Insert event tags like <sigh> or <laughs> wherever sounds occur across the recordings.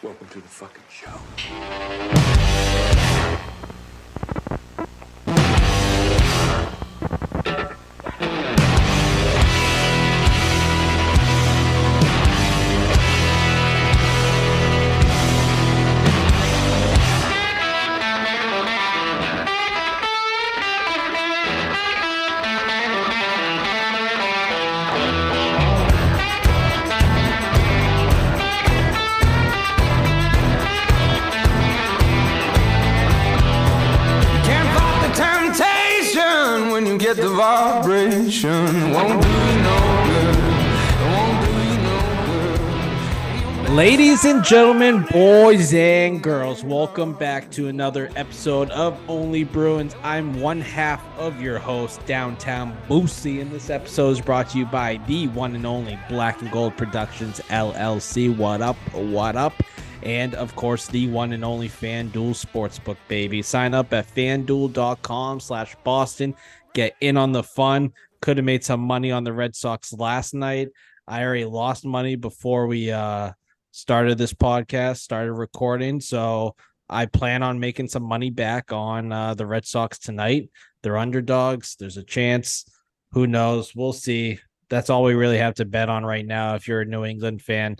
Welcome to the fucking show. And gentlemen, boys and girls, welcome back to another episode of Only Bruins. I'm one half of your host, Downtown Boosy, and this episode is brought to you by the one and only Black and Gold Productions LLC. What up? What up? And of course, the one and only FanDuel Sportsbook, baby. Sign up at fanduel.com slash Boston. Get in on the fun. Could have made some money on the Red Sox last night. I already lost money before we uh started this podcast, started recording. So I plan on making some money back on uh, the Red Sox tonight. They're underdogs. There's a chance. Who knows? We'll see. That's all we really have to bet on right now. If you're a New England fan,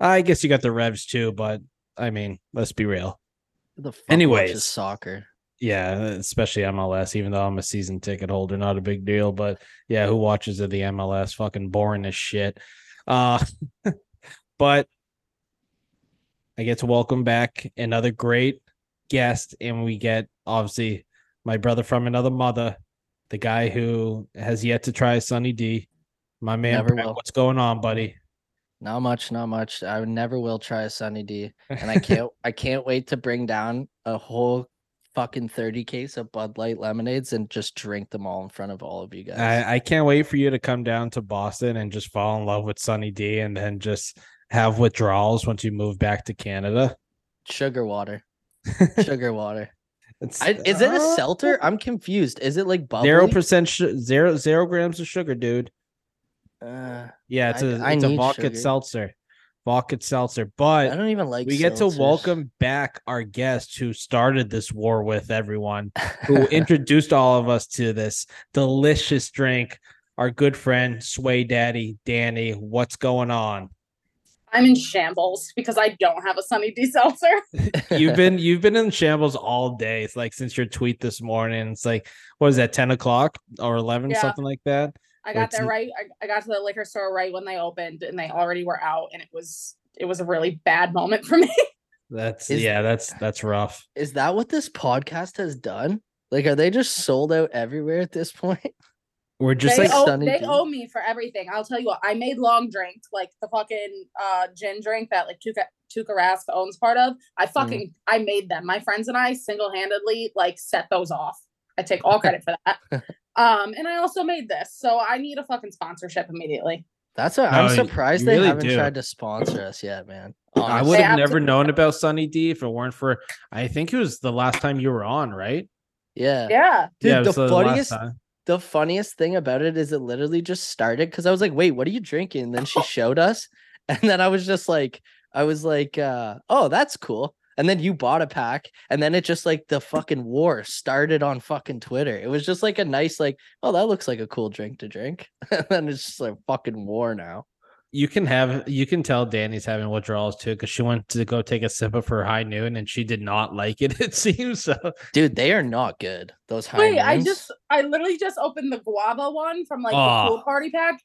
I guess you got the Revs too, but I mean, let's be real. The fuck Anyways. soccer. Yeah, especially MLS, even though I'm a season ticket holder, not a big deal. But yeah, who watches the MLS? Fucking boring as shit. Uh <laughs> but I get to welcome back another great guest, and we get obviously my brother from another mother, the guy who has yet to try Sunny D. My man, Never Brett, will. what's going on, buddy? Not much, not much. I never will try a Sunny D, and I can't. <laughs> I can't wait to bring down a whole fucking thirty case of Bud Light lemonades and just drink them all in front of all of you guys. I, I can't wait for you to come down to Boston and just fall in love with Sunny D and then just have withdrawals once you move back to Canada. Sugar water, <laughs> sugar water. I, is it a uh, seltzer? I'm confused. Is it like bubbly? Zero percent, sh- zero zero grams of sugar, dude. Uh, Yeah, it's I- a I it's a need vodka sugar. seltzer, vodka seltzer. But I don't even like. we get to welcome back our guest who started this war with everyone, who <laughs> introduced all of us to this delicious drink. Our good friend Sway Daddy Dani, what's going on? I'm in shambles because I don't have a Sunny D seltzer. <laughs> you've been you've been in shambles all day. It's like since your tweet this morning. It's like what is that, ten o'clock or eleven, Yeah. something like that. I got It's there right. I, I got to the liquor store right when they opened, and they already were out, and it was it was a really bad moment for me. <laughs> That's Is- yeah, that's that's rough. Is that what this podcast has done? Like, are they just sold out everywhere at this point? <laughs> We're just they like owe, Sunny they D. owe me for everything. I'll tell you what. I made long drink, like the fucking uh gin drink that like Tuukka Tuukka Rask owns part of. Mm. I fucking I made them. My friends and I single handedly like set those off. I take all credit for that. <laughs> um, and I also made this, so I need a fucking sponsorship immediately. That's what No, I'm surprised they really haven't do. tried to sponsor us yet, man. I would have never known about Sunny D if it weren't for I think it was the last time you were on, right? Yeah. Yeah. Dude, yeah, it the funniest time. The funniest thing about it is it literally just started because I was like, wait, what are you drinking? And then she <laughs> showed us. And then I was just like, I was like, uh, oh, that's cool. And then you bought a pack, and then it just like the fucking war started on fucking Twitter. It was just like a nice, like, oh, that looks like a cool drink to drink. <laughs> and then it's just like fucking war now. You can have you can tell Dani's having withdrawals too because she went to go take a sip of her high noon and she did not like it. <laughs> It seems so. Dude, they are not good. Those high Wait, I just I literally just opened the guava one from like Oh. the pool party pack.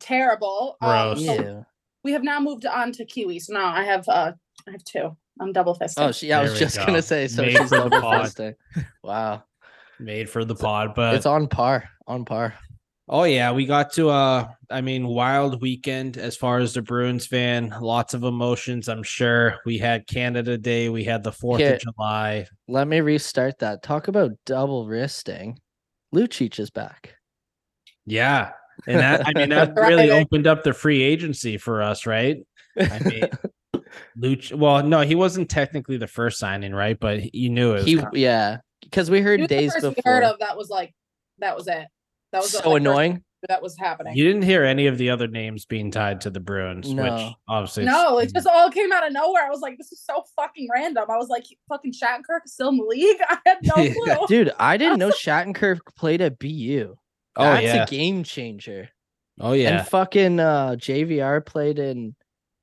Terrible. Gross. Um, so Ew. we have now moved on to kiwi. So now I have uh I have two. I'm double fisted. Oh, she, yeah, I was just go. gonna say. So Made she's double pod. fisting. Wow, Made for the pod, but it's on par. On par. Oh yeah, we got to uh I mean wild weekend as far as the Bruins fan, lots of emotions, I'm sure. We had Canada Day, we had the 4th Here- of July. Let me restart that. Talk about double wristing. Lucic is back. Yeah. And that I mean that <laughs> really opened up the free agency for us, right? I mean <laughs> Luch well, no, he wasn't technically the first signing, right? But you knew it was he, coming. yeah, because we He heard was the days first we before. heard of that was like that was it. That was so like, annoying. that was happening. You didn't hear any of the other names being tied to the Bruins, which obviously no, it just all came out of nowhere. I was like, this is so fucking random. I was like, fucking Shattenkirk is still in the league. <laughs> I had no <laughs> clue. Dude, I <laughs> didn't know Shattenkirk played at BU. Oh That's yeah. a game changer. Oh yeah. And fucking uh JVR played in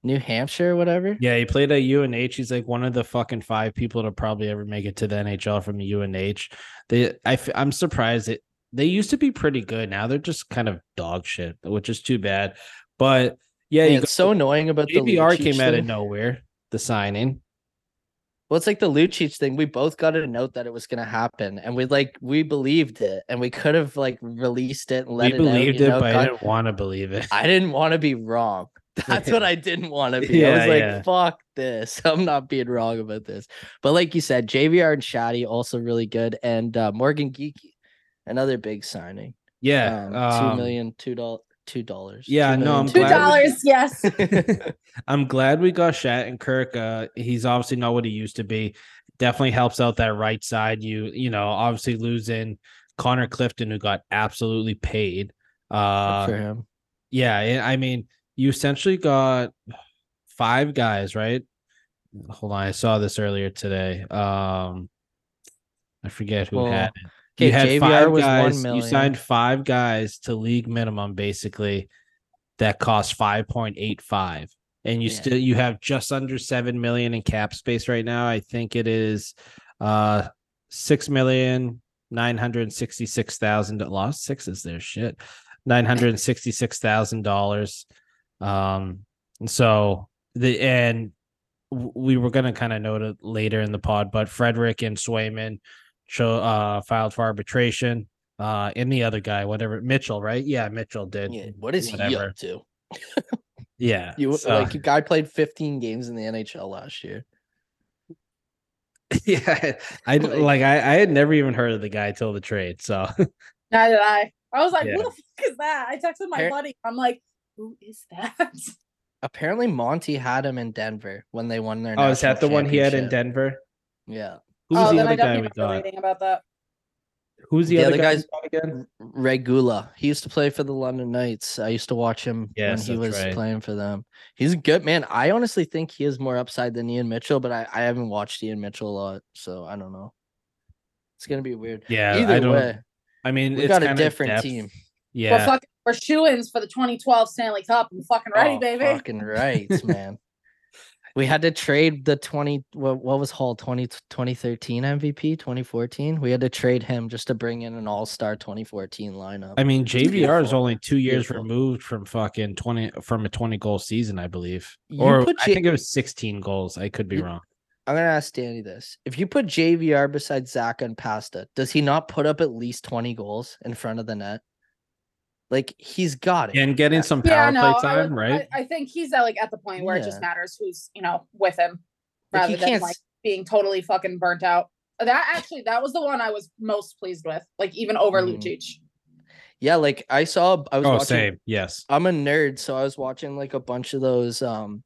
New Hampshire or whatever. Yeah, he played at UNH. He's like one of the fucking five people to probably ever make it to the NHL from UNH. They, I, f- I'm surprised that they used to be pretty good. Now they're just kind of dog shit, which is too bad. But yeah, Yeah, you it's so annoying about the JVR Lucic came out of nowhere. The signing. Well, it's like the Lucic thing. We both got a note that it was gonna happen, and we like we believed it, and we could have like released it and let we it believed out, it, know, but I didn't want to believe it. I didn't want to be wrong. <laughs> That's what I didn't want to be. I was like, yeah. fuck this. <laughs> I'm not being wrong about this. But like you said, JVR and Shaddy also really good. And uh, Morgan Geekie, another big signing. Yeah, Um, um, two million, two dollars, two dollars. yeah, no, I'm Two glad we- dollars, <laughs> yes. <laughs> I'm glad we got Shattenkirk. Uh, he's obviously not what he used to be. Definitely helps out that right side. You you know, obviously losing Connor Clifton, who got absolutely paid. Uh, for him. yeah, I I mean, you essentially got five guys, right? Hold on, I saw this earlier today. Um, I forget who Well, had it. Okay, you had JVR five was guys. one You signed five guys to league minimum, basically. That cost five point eight five, and you Yeah. still you have just under seven million in cap space right now. I think it is uh six million nine hundred sixty six thousand. Lost sixes there, shit. Nine hundred sixty six thousand dollars. Um, and so the and we were gonna kind of note it later in the pod, but Frederic and Swayman show uh filed for arbitration. Uh and the other guy, whatever Mitchell, right? Yeah, Mitchell did. Yeah, what is he up to? <laughs> Yeah. You so- like a guy played 15 games in the NHL last year. <laughs> yeah. I Like- like I, I had never even heard of the guy till the trade. So <laughs> Neither did I. I was like, Yeah. who the fuck is that? I texted my Par- buddy. I'm like, who is that? Apparently, Monty had him in Denver when they won their. Oh, is that the one he had in. Denver? Yeah, Who's oh, the I other guy definitely we remember got? about that. Who's the, The other, other guy we got again? Regula. He used to play for the London Knights. I used to watch him Yes, when he was right. playing for them. He's a good man. I honestly think he has more upside than Ian Mitchell, but I, I haven't watched Ian Mitchell a lot, so I don't know. It's gonna be weird. Yeah, I Either don't way, I mean we it's got a different depth. team. We're Yeah. fucking we're shoo-ins for the 2012 Stanley Cup. I'm fucking ready, Oh, baby. Fucking right, man. <laughs> We had to trade the 20 what, what was Hall 20 2013 MVP 2014. We had to trade him just to bring in an all-star 2014 lineup. I mean, JVR is only two years Beautiful. removed from fucking twenty from a twenty goal season, I believe, You or put I J- think it was sixteen goals. I could be You- wrong. I'm gonna ask Dani this: If you put JVR beside Zach and Pasta, does he not put up at least 20 goals in front of the net? Like he's got it. And getting some power yeah, no, play I, would- right? I, I think he's at like at the point where it just matters who's you know with him Like, rather he than can't like being totally fucking burnt out. That actually that was the one I was most pleased with, like even over Mm. Lucic. Yeah, like I saw. I was oh, watching. same. Yes. I'm a nerd, so I was watching like a bunch of those um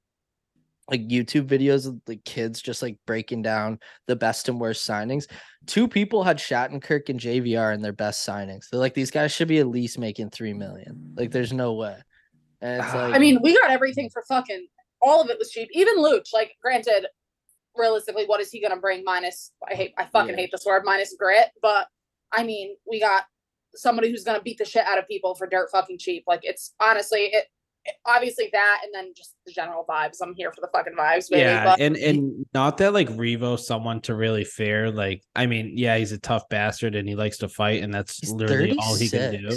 like YouTube videos of the kids just like breaking down the best and worst signings. Two people had Shattenkirk and JVR in their best signings. They're like these guys should be at least making three million. Like there's no way. And it's Ah, like I mean, we got everything for fucking all of it was cheap. Even Luch, like granted, realistically, what is he gonna bring minus I hate I fucking Yeah. hate this word minus grit, but I mean, we got somebody who's gonna beat the shit out of people for dirt fucking cheap. Like it's honestly it, it- obviously that and then just the general vibes. I'm here for the fucking vibes, baby. Yeah, but and and not that like Revo someone to really fear. Like, I mean, yeah, he's a tough bastard and he likes to fight, and that's he's literally all he can do.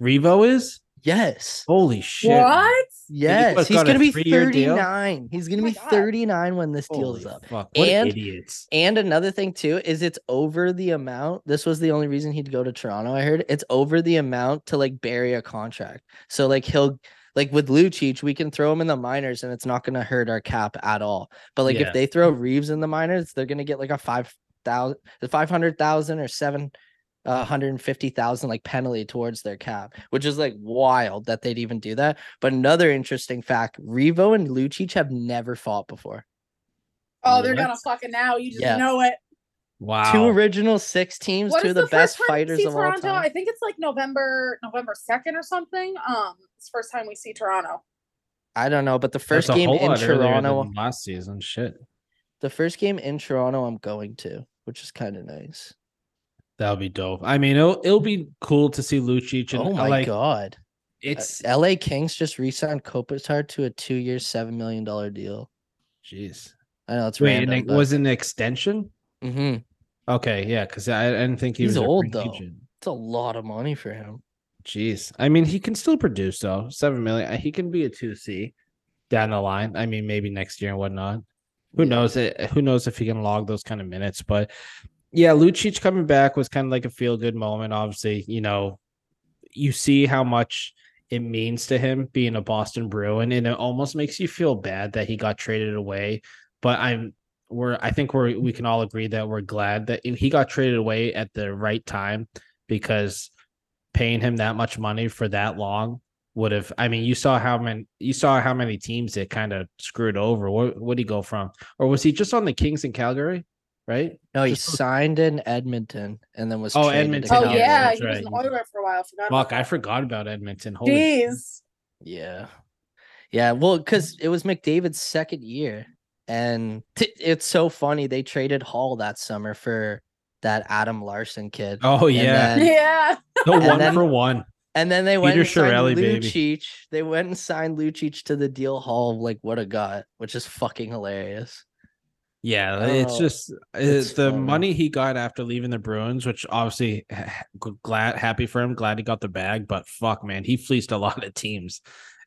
Revo is Yes. holy shit. what? Yes. he's, He's gonna be three-year deal? 39. He's gonna Oh be God. 39 when this deal is up. fuck! What And- idiots. And another thing too is it's over the amount. This was the only reason he'd go to Toronto. I heard it's over the amount to like bury a contract. So like he'll like with Lucic, we can throw him in the minors and it's not going to hurt our cap at all. But like Yeah. if they throw Reaves in the minors, they're going to get like a five thousand, five hundred thousand or seven. Uh, 150,000 like penalty towards their cap, which is like wild that they'd even do that. But another interesting fact Revo and Lucic have never fought before. Oh, they're gonna What? fucking now. You just Yeah. know it. Wow. Two original six teams, What two of the, the best first time we fighters see of all Toronto? time. I think it's like November November second or something. Um, it's the first time we see Toronto. I don't know, but the first a game in Toronto, last season. Shit. the first game in Toronto, I'm going to, which is kind of nice. That'll be dope. I mean, it'll it'll be cool to see Lucic and oh my like god, it's Uh, L.A. Kings just re-signed Kopitar to a two-year, seven million dollar deal. jeez. I know it's Wait, and random. it was it an extension? Hmm Okay, yeah, because I, I didn't think he He's was old, though. agent. It's a lot of money for him. Jeez. I mean, he can still produce though. Seven million. He can be a two C down the line. I mean, maybe next year and whatnot. Who Yeah. knows it? Who knows if he can log those kind of minutes? But yeah, Lucic coming back was kind of like a feel good moment. Obviously, you know, you see how much it means to him being a Boston Bruin, and it almost makes you feel bad that he got traded away. But I'm we're I think we're we can all agree that we're glad that he got traded away at the right time because paying him that much money for that long would have I mean you saw how many you saw how many teams it kind of screwed over. Where would he go from? Or was he just on the Kings in Calgary? Right? No, he Just- signed in Edmonton and then was Oh, traded to Edmonton, Oh Yeah, Calgary. yeah, that's he was right. an Oiler for a while. Forgot. Fuck, I forgot about Edmonton. Holy Jeez. Yeah. Yeah. Well, because it was McDavid's second year. And t- it's so funny. They traded Hall that summer for that Adam Larsson kid. Oh And yeah. then- <laughs> Yeah. the and one then- for one. And then they went Peter and signed Chiarelli, baby. Lucic. They went and signed Lucic to the deal Hall like what a gut, which is fucking hilarious. Yeah, I don't it's just uh, It's the funny. money he got after leaving the Bruins, which obviously h- h- glad happy for him, glad he got the bag, but fuck man, he fleeced a lot of teams.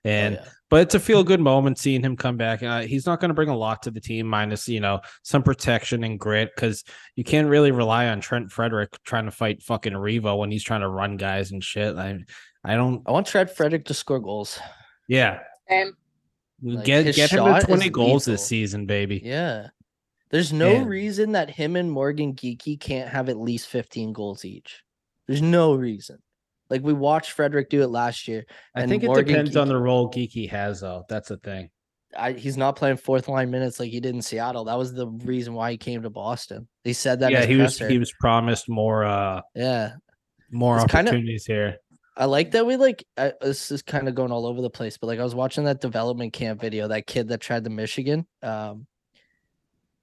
Oh, And yeah. but it's a feel good moment seeing him come back. Uh, he's not going to bring a lot to the team, minus you know some protection and grit, because you can't really rely on Trent Frederic trying to fight fucking Revo when he's trying to run guys and shit. I I don't. I want Trent Frederic to score goals. Yeah, Same. Like, get get him to twenty goals this season, baby. Yeah. There's no Man. reason that him and Morgan Geekie can't have at least 15 goals each. There's no reason. Like we watched Frederic do it last year. I think it Morgan depends on the role Geekie has, though. That's the thing. I, he's not playing fourth line minutes like he did in Seattle. That was the reason why he came to Boston. He said that. yeah, he was he was promised more uh Yeah, more It's kinda- opportunities here. I like that we like. I, this is kind of going all over the place, but like I was watching that development camp video. That kid that tried the Michigan, um,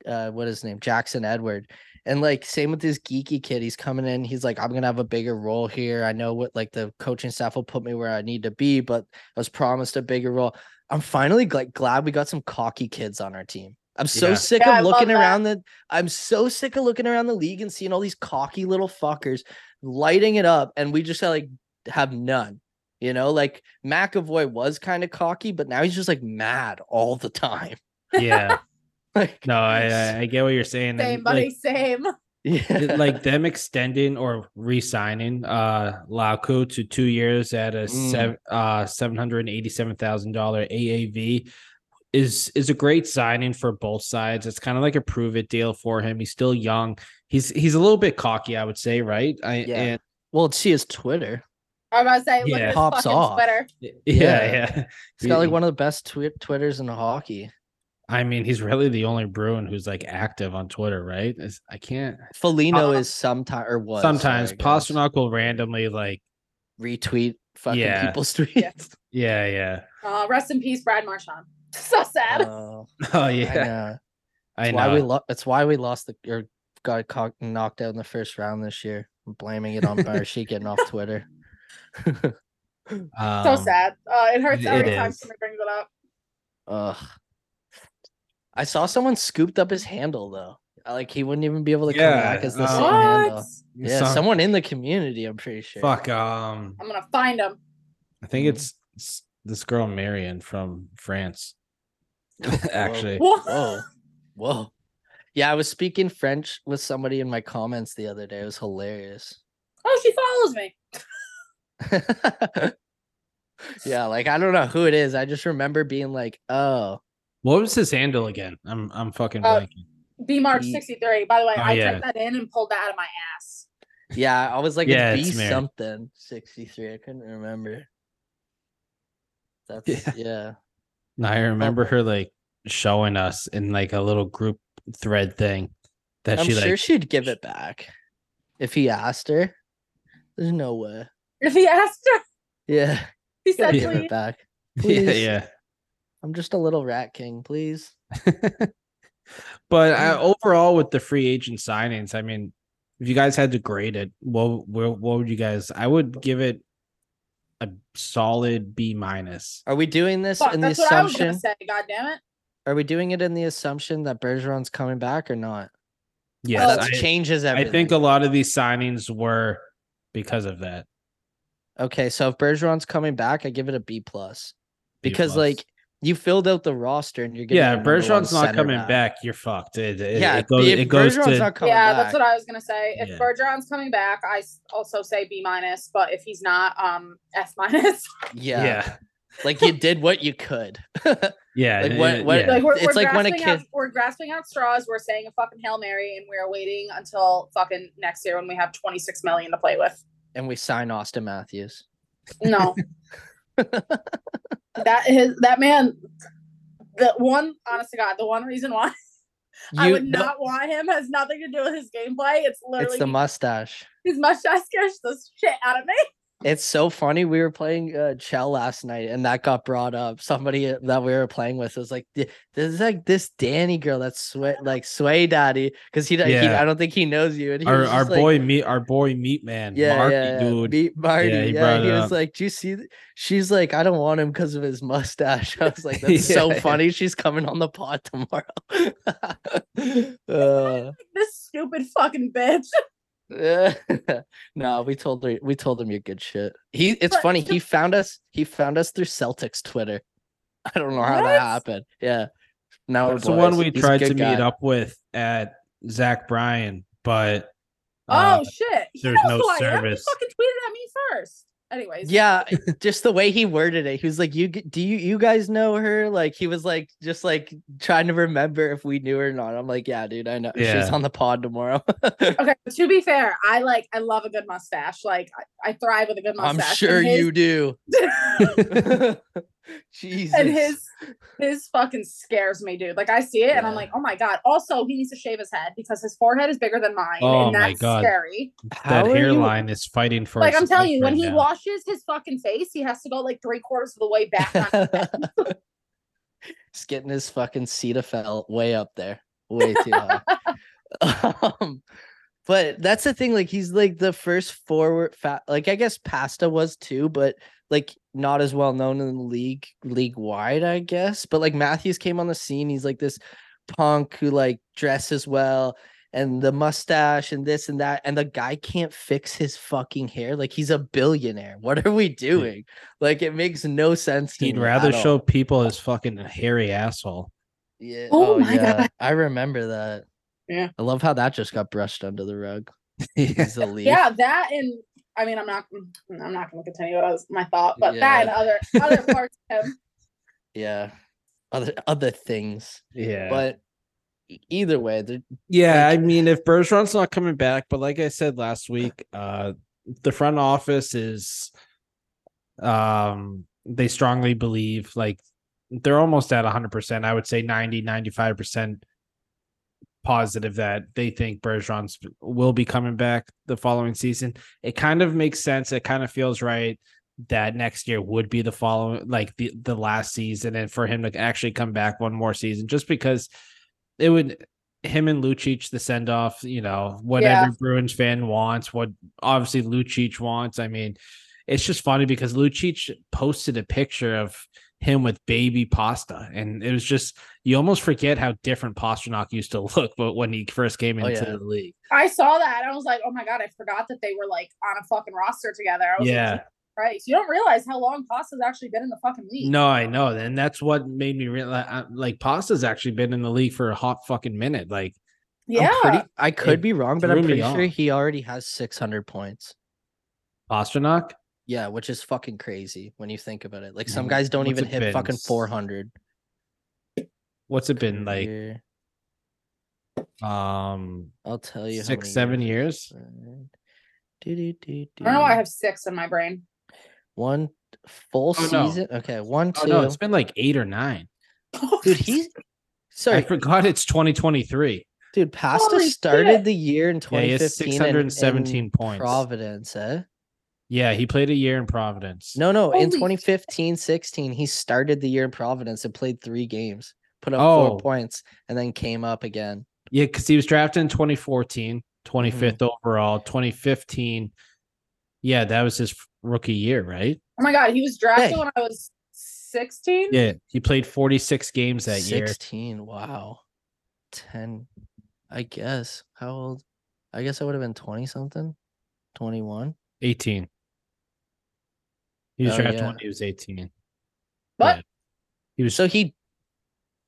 uh, what is his name? Jackson Edward. And like same with this geeky kid, he's coming in. He's like, I'm gonna have a bigger role here. I know what like the coaching staff will put me where I need to be, but I was promised a bigger role. I'm finally like glad we got some cocky kids on our team. I'm so Yeah. sick Yeah, of love looking that. around the. I'm so sick of looking around the league and seeing all these cocky little fuckers lighting it up, and we just like have none. You know, like McAvoy was kind of cocky, but now he's just like mad all the time. Yeah. <laughs> <laughs> Like, no, I I- I get what you're saying. Same, and, buddy. like, Same. <laughs> yeah, like them extending or re-signing uh Lauko to two years at a Mm. seven uh seven hundred and eighty-seven thousand dollar AAV is is a great signing for both sides. It's kind of like a prove it deal for him. He's still young. He's he's a little bit cocky, I would say, right? I Yeah. and well, see his Twitter. I was about to say, look Yeah. at his Pops fucking off. Twitter. yeah, Yeah. yeah. He's got like one of the best twi- Twitters in hockey. I mean, he's really the only Bruin who's like active on Twitter, right? It's- I can't. Foligno Uh, is sometime or was Sometimes sorry. Pastrnak will randomly like, retweet fucking Yeah. people's <laughs> tweets. yeah, yeah. Uh, rest in peace, Brad Marchand. <laughs> So sad. Oh, <laughs> Oh I yeah, know. I know. why we lo- That's why we lost the or got co- knocked out in the first round this year. I'm blaming it on Barshi getting off Twitter. so Um, sad. Uh, it hurts it every time is. somebody brings it up. Ugh. I saw someone scooped up his handle though. Like he wouldn't even be able to Yeah, come back as the uh, same What? handle. Yeah, some- someone in the community, I'm pretty sure. Fuck. Um, I'm gonna find him. I think it's, it's this girl Marion from France. <laughs> Actually, What? Whoa. Whoa. Yeah, I was speaking French with somebody in my comments the other day. It was hilarious. Oh, she follows me. <laughs> yeah, like I don't know who it is. I just remember being like, oh, what was his handle again? I'm I'm fucking Uh, blanking. B March 63. By the way, Oh, I yeah. typed that in and pulled that out of my ass. yeah. I was like, Yeah, it's it's B Mary. something 63. I couldn't remember. That's Yeah. yeah. No, I remember her like showing us in like a little group thread thing. that I'm she sure like she'd give it back if he asked her. There's no way. If he asked her, Yeah, he gotta said, give it back. <laughs> yeah, yeah. I'm just a little rat king, please. <laughs> But uh, overall, with the free agent signings, I mean, if you guys had to grade it, what what, what would you guys? I would give it a solid B minus. Are we doing this Fuck, in the that's what I was assumption? say. God damn it. Are we doing it in the assumption that Bergeron's coming back or not? Yes, that I, changes everything. I think a lot of these signings were because of that. Okay, so if Bergeron's coming back, I give it a B plus B because plus. like you filled out the roster and you're getting yeah, your number one Bergeron's not coming back. back. You're fucked. It, it, Yeah, it goes. if It goes Bergeron's to not coming yeah, back. that's what I was gonna say. If Yeah. Bergeron's coming back, I also say B minus. But if he's not, um, F minus. <laughs> yeah, yeah, like you did what you could. <laughs> yeah. Like, what- what- yeah. like we're, It's we're like when a grasping out, kid- we're grasping out straws. We're saying a fucking hail mary, and we're waiting until fucking next year when we have twenty six million to play with. and we sign Auston Matthews. No, <laughs> that is that man. The one, honest to God, the one reason why <laughs> I You- would no, not want him has nothing to do with his gameplay. It's literally it's the mustache. his mustache scares the shit out of me. <laughs> It's so funny. We were playing uh, Chell last night, and that got brought up. Somebody uh, that we were playing with was like, "Th- "This is like this Dani girl that's sway like Sway Daddy," because he, he Yeah. I don't think he knows you. And he our was our like, boy meat our boy meat man yeah, Marky, yeah, yeah, dude Meet Marty. Yeah, he Yeah, he was up. like, "Do you see?" th-" She's like, "I don't want him because of his mustache." <laughs> I was like, "That's <laughs> so Yeah, yeah. funny." She's coming on the pod <laughs> tomorrow. uh, This stupid fucking bitch. <laughs> no, we told her we told him you're good shit. He it's But funny, he found us he found us through Celtics Twitter. <laughs> I don't know how What? that happened. Yeah. Now we're the one we He's tried to good meet up with at Zach Bryan, but uh, oh shit! He there's knows no who I am. He service. fucking tweeted at me first. Anyways, Yeah, <laughs> just the way he worded it. He was like, "You do you you guys know her?" Like he was like just like trying to remember if we knew her or not. I'm like, "Yeah, dude, I know. She's on the pod tomorrow." Okay, <laughs> to be fair, I like I love a good mustache. Like I, I thrive with a good I'm mustache. sure his- you do. <laughs> Jesus. <laughs> and his his fucking scares me, dude. Like I see it and I'm like, oh my god. Also, he needs to shave his head because his forehead is bigger than mine, Oh and my that's God. scary. That are you- hairline is fighting for. Like I'm telling you, life when right he now. washes his fucking face, he has to go like three quarters of the way back. On. He's <laughs> <laughs> getting his fucking Cetaphil way up there, way too high. um, but that's the thing. Like he's like the first forward fat. Like I guess Pasta was too, but like not as well known in the league league wide. I guess. But like Matthews came on the scene. He's like this punk who like dresses well and the mustache and this and that and the guy can't fix his fucking hair like he's a billionaire <laughs> what are we hmm. doing like it makes no sense to He'd me rather at all. show people his fucking hairy asshole. Yeah. Oh, oh my God. I remember that. Yeah. I love how that just got brushed under the rug. <laughs> yeah. He's a leaf. yeah, that and I mean, I'm not. I'm not going to continue what I was my thought, but that and other other <laughs> parts of him. Yeah. Other other things. Yeah. But either way, the Yeah, Like- I mean, if Bergeron's not coming back, but like I said last week, uh, the front office is, um, they strongly believe like they're almost at 100%. I would say 90, 95% positive that they think Bergeron's will be coming back the following season. It kind of makes sense. It kind of feels right that next year would be the following, like the, the last season, and for him to actually come back one more season, just because it would him and Lucic the send off, you know, what Yeah. every Bruins fan wants, what obviously Lucic wants. I mean, it's just funny because Lucic posted a picture of him with baby pasta, and it was just you almost forget how different Pastrnak used to <laughs> look, but when he first came Oh, into yeah. the league, I saw that I was like, oh my god, I forgot that they were like on a fucking roster together. I was Yeah. like, Christ, you don't realize how long Pasta's actually been in the fucking league. no, I know, and that's what made me realize like Pasta's actually been in the league for a hot fucking minute, like. yeah, I'm pretty I could It be wrong, but I'm pretty sure off. he already has 600 points. Pastrnak, Yeah, which is fucking crazy when you think about it. Like some guys don't what's even it hit been? fucking 400. what's it been like? Career. Um, I'll tell you how six, many seven it's years? I don't know why I have six in my brain. one full Oh, no. season. Okay, one, oh two. no, it's been like eight or nine. <laughs> Dude, he's sorry. I sorry. forgot it's 2023. Dude, Pasta Holy started shit. the year in Yeah, he has 2015 in- 617 in points. Providence, eh? Yeah, he played a year in Providence. No, no, in 2015 16, he started the year in Providence and played three games, put up Oh. four points, and then came up again. Yeah, because he was drafted in 2014, 25th Mm-hmm. overall, 2015. Yeah, that was his rookie year, right? Oh my god, he was drafted Hey. when I was 16. Yeah, he played 46 games that year. 16, wow. 10, I guess. How old? I guess I would have been 20 something, 21. 18. He was Oh, drafted yeah. when he was 18. What? Yeah. He was So he,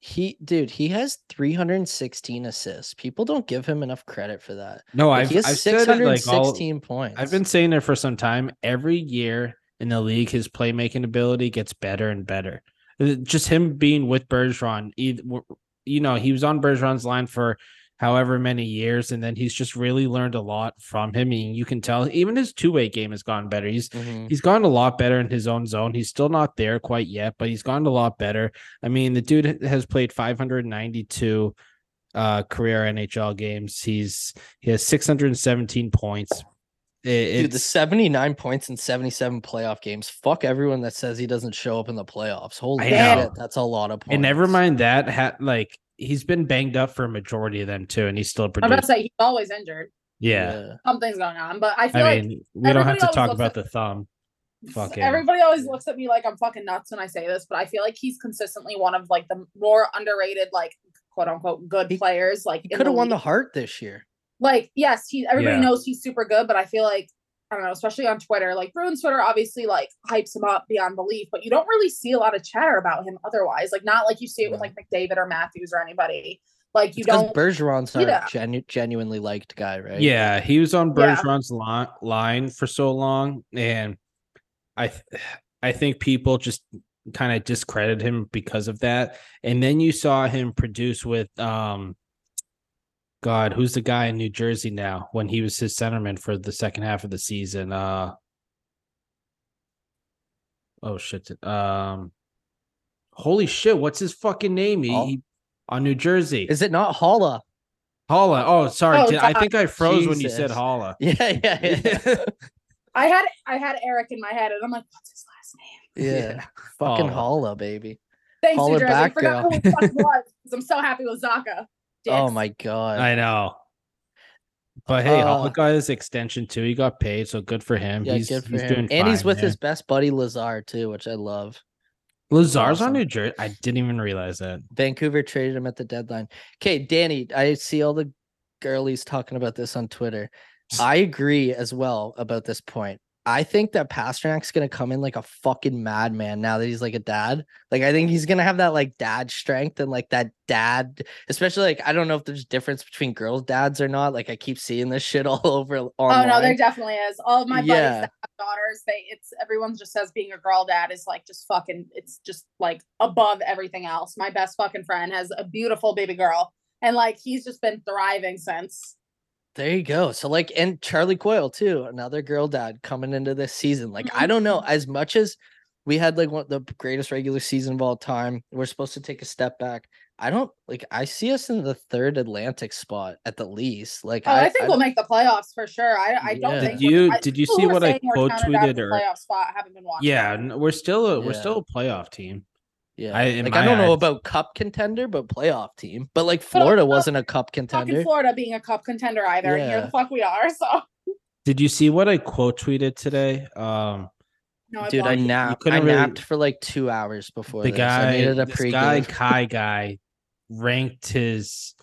he, dude, he has 316 assists. People don't give him enough credit for that. no, Like, I've, he has I've said it like all, 616 points. I've been saying it for some time. Every year in the league, his playmaking ability gets better and better. Uh, Just him being with Bergeron, you know, he was on Bergeron's line for however many years, and then he's just really learned a lot from him. And you can tell even his two way game has gotten better. He's Mhm. he's gotten a lot better in his own zone. He's still not there quite yet, but he's gone a lot better. I mean, the dude has played 592 uh career NHL games. He's he has 617 points. It- Dude, the 79 points in 77 playoff games. Fuck everyone that says he doesn't show up in the playoffs. Holy shit, that's a lot of points. and never mind that ha- like he's been banged up for a majority of them too, and he's still I'm about to say he's always injured. Yeah. Something's going on, but I feel I like we don't have to talk about at- the thumb. Fucking everybody always looks at me like I'm fucking nuts when I say this, but I feel like he's consistently one of like the more underrated, like quote unquote good He- players. Like He could have won the Hart this year. like yes, he everybody Yeah. knows he's super good, but I feel like I don't know, especially on Twitter, like Bruins Twitter obviously like hypes him up beyond belief, but you don't really see a lot of chatter about him otherwise. Like not like you see it with like McDavid or Matthews or anybody. Like you Because don't Bergeron's a Yeah. genu- genuinely liked guy, right? Yeah, he was on Yeah. Bergeron's li- line for so long, and I, th- I think people just kind of discredit him because of that. And then you saw him produce with, um, God, who's the guy in New Jersey now? When he was his centerman for the second half of the season, uh, oh shit, um, holy shit, what's his fucking name? He, Hall? he- on New Jersey, Is it not Haula? Haula. Oh, sorry, Oh, did- I think I froze when you said Jesus. Haula. <laughs> Yeah, yeah, yeah. I had I had Erik in my head and I'm like, what's his last name? <laughs> yeah. Fucking Haula. Haula, baby. Thanks, Holler New Jersey. I forgot girl. who it fucking <laughs> was because I'm so happy with Zacha. Oh my god. I know. But hey, Uh, Haula got his extension too. He got paid, so good for him. Yeah, he's, good for he's him. doing And he's with there. his best buddy Lazar too, which I love. Lazar's on. New Jersey. I didn't even realize that. Vancouver traded him at the deadline. Okay, Dani, I see all the girlies talking about this on Twitter. I agree as well about this point. I think that Pastrnak's gonna come in like a fucking madman now that he's like a dad. Like I think he's gonna have that like dad strength and like that dad, especially like I don't know if there's difference between girls' dads or not. Like I keep seeing this shit <laughs> all over Oh no, there definitely is. All of my buddies Yeah. that have daughters, they it's everyone just says being a girl dad is like just fucking it's just like above everything else. My best fucking friend has a beautiful baby girl and like he's just been thriving since. There you go. So like and Charlie Coyle too, another girl dad coming into this season. Like I mm-hmm, don't know, mm-hmm. as much as we had like one the greatest regular season of all time, we're supposed to take a step back. I don't like I see us in the third Atlantic spot at the least. Like Oh, I, think we'll make the playoffs for sure. I I don't Yeah. think Did you- I- did you see what I saying we're quote counted out of tweeted or- playoff spot haven't been watching. Yeah, n- we're still a, we're still a playoff team. Yeah. I- like I don't know about cup contender, but playoff team. But like Florida also, wasn't a cup Fucking contender. Florida being a cup contender either. and Here the fuck we are. So Did you see what I quote tweeted today? Um, no, I Dude, I napped. I really- napped for like two hours before the this. I guy, needed a this pregame. guy <laughs> Kai guy, ranked his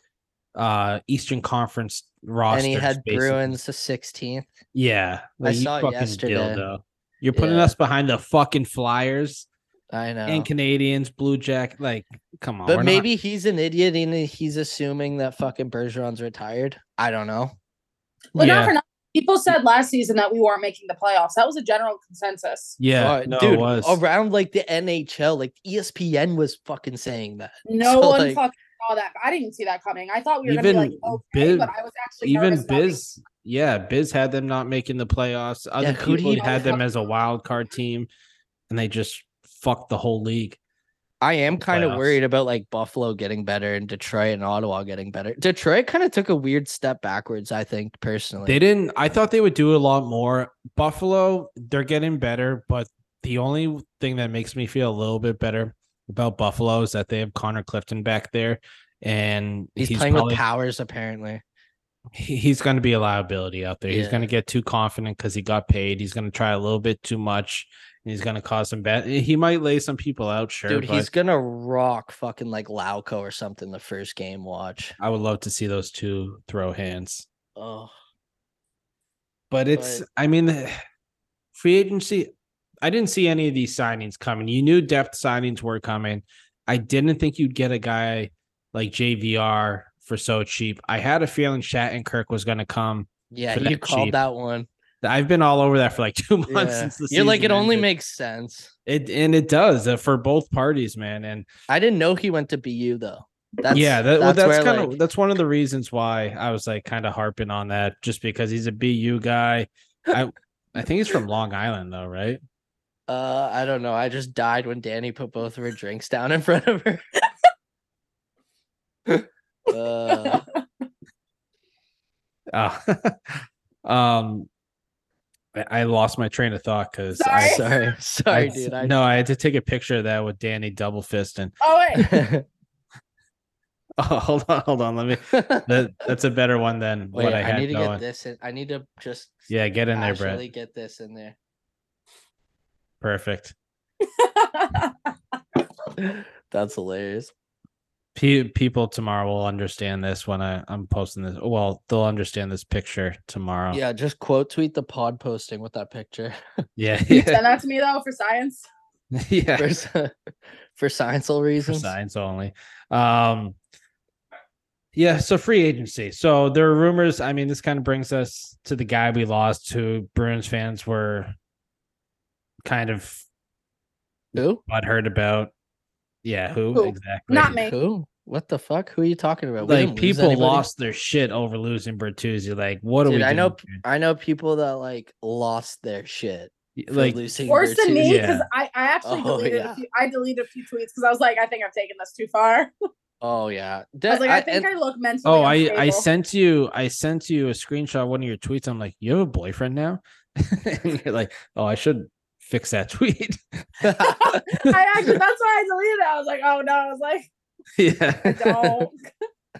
uh Eastern Conference roster. and he had Bruins the 16th. Yeah, like, you saw it fucking yesterday. dildo. You're putting Yeah. us behind the fucking Flyers I know. and Canadiens, Blue Jack. Like, come on. But we're not- maybe he's an idiot and he's assuming that fucking Bergeron's retired. I don't know. But yeah, not for nothing. People said last season that we weren't making the playoffs. That was a general consensus. yeah, Uh, no, dude, it was. around like the NHL, like ESPN was fucking saying that. <laughs> No So, one like- fucking saw that. I didn't see that coming. I thought we were Even gonna be like okay, Biz- but I was actually Even about being- Biz, yeah, Biz had them not making the playoffs. Other who do people had them as a wild card team, and they just fucked the whole league. I am kind of worried about like Buffalo getting better and Detroit and Ottawa getting better. Detroit kind of took a weird step backwards, I think, personally. They didn't. I thought they would do a lot more. Buffalo, they're getting better, but the only thing that makes me feel a little bit better about Buffalo is that they have Connor Clifton back there, and he's, he's, playing probably, with powers apparently. he- he's going to be a liability out there. He's going to get too confident because he got paid. He's going to try a little bit too much. He's going to cause some bad. He might lay some people out, sure. Dude, he's gonna rock fucking like Lauko or something the first game. Watch. I would love to see those two throw hands. Oh, But it's, But- I mean, <sighs> free agency. I didn't see any of these signings coming. You knew depth signings were coming. I didn't think you'd get a guy like JVR for so cheap. I had a feeling Shattenkirk was going to come. yeah, you called cheap. that one. I've been all over that for like <laughs> two months Yeah. since the You're like, it season only makes sense. it, and it does uh, for both parties, man. And I didn't know he went to BU though. That's yeah, that, well, that's kind of like- that's one of the reasons why I was like kind of harping on that, just because he's a BU guy. I I think he's from Long Island though, right? <laughs> Uh, I don't know. I just died when Dani put both of her drinks down in front of her. <laughs> uh, Oh, um, I, I lost my train of thought because I, Sorry. sorry, <laughs> sorry, I- dude. I no, I had to take a picture of that with Dani double fisting. Oh wait, <laughs> <laughs> Oh, hold on, hold on. Let me. That that's a better one than Wait, what I I, need to going. get this in. I need to just Yeah, get in there, actually Brett. get this in there. Perfect. That's hilarious. Pe- people tomorrow will understand this when I, I'm posting this. Well, they'll understand this picture tomorrow. Yeah, just quote tweet the pod posting with that picture <laughs> Yeah. Yeah. <laughs> send that to me though for science. <laughs> yeah. for, s- for scienceful For reasons. signs only. Um, yeah. So free agency. So there are rumors. I mean, this kind of brings us to the guy we lost, who Bruins fans were kind of Who? butthurt about. Yeah. Who, Who? exactly? Not me. Who? What the fuck? Who are you talking about? We Like people lost their shit over losing Bertuzzi. Like, what are Dude, we? I know here? I know people that like lost their shit Like, losing Worse than me because Yeah. I, I actually Oh, deleted yeah. a few. I deleted a few tweets because I was like, I think I've taken this too far. <laughs> Oh yeah. I was like, I, think and- I look mentally. Oh, I I sent you I sent you a screenshot of one of your tweets. I'm like, you have a boyfriend now? <laughs> and you're like, oh, I should fix that <laughs> tweet. I actually that's why I deleted it. I was like, oh no, I was like, yeah. I don't,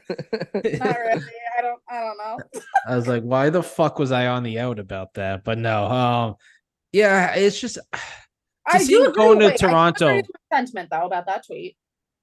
<laughs> not really. I don't, I don't know. I was like, why the fuck was I on the out about that? But no, um, yeah, it's just <sighs> I see do him agree. going to wait, I agree Toronto- with sentiment though about that tweet.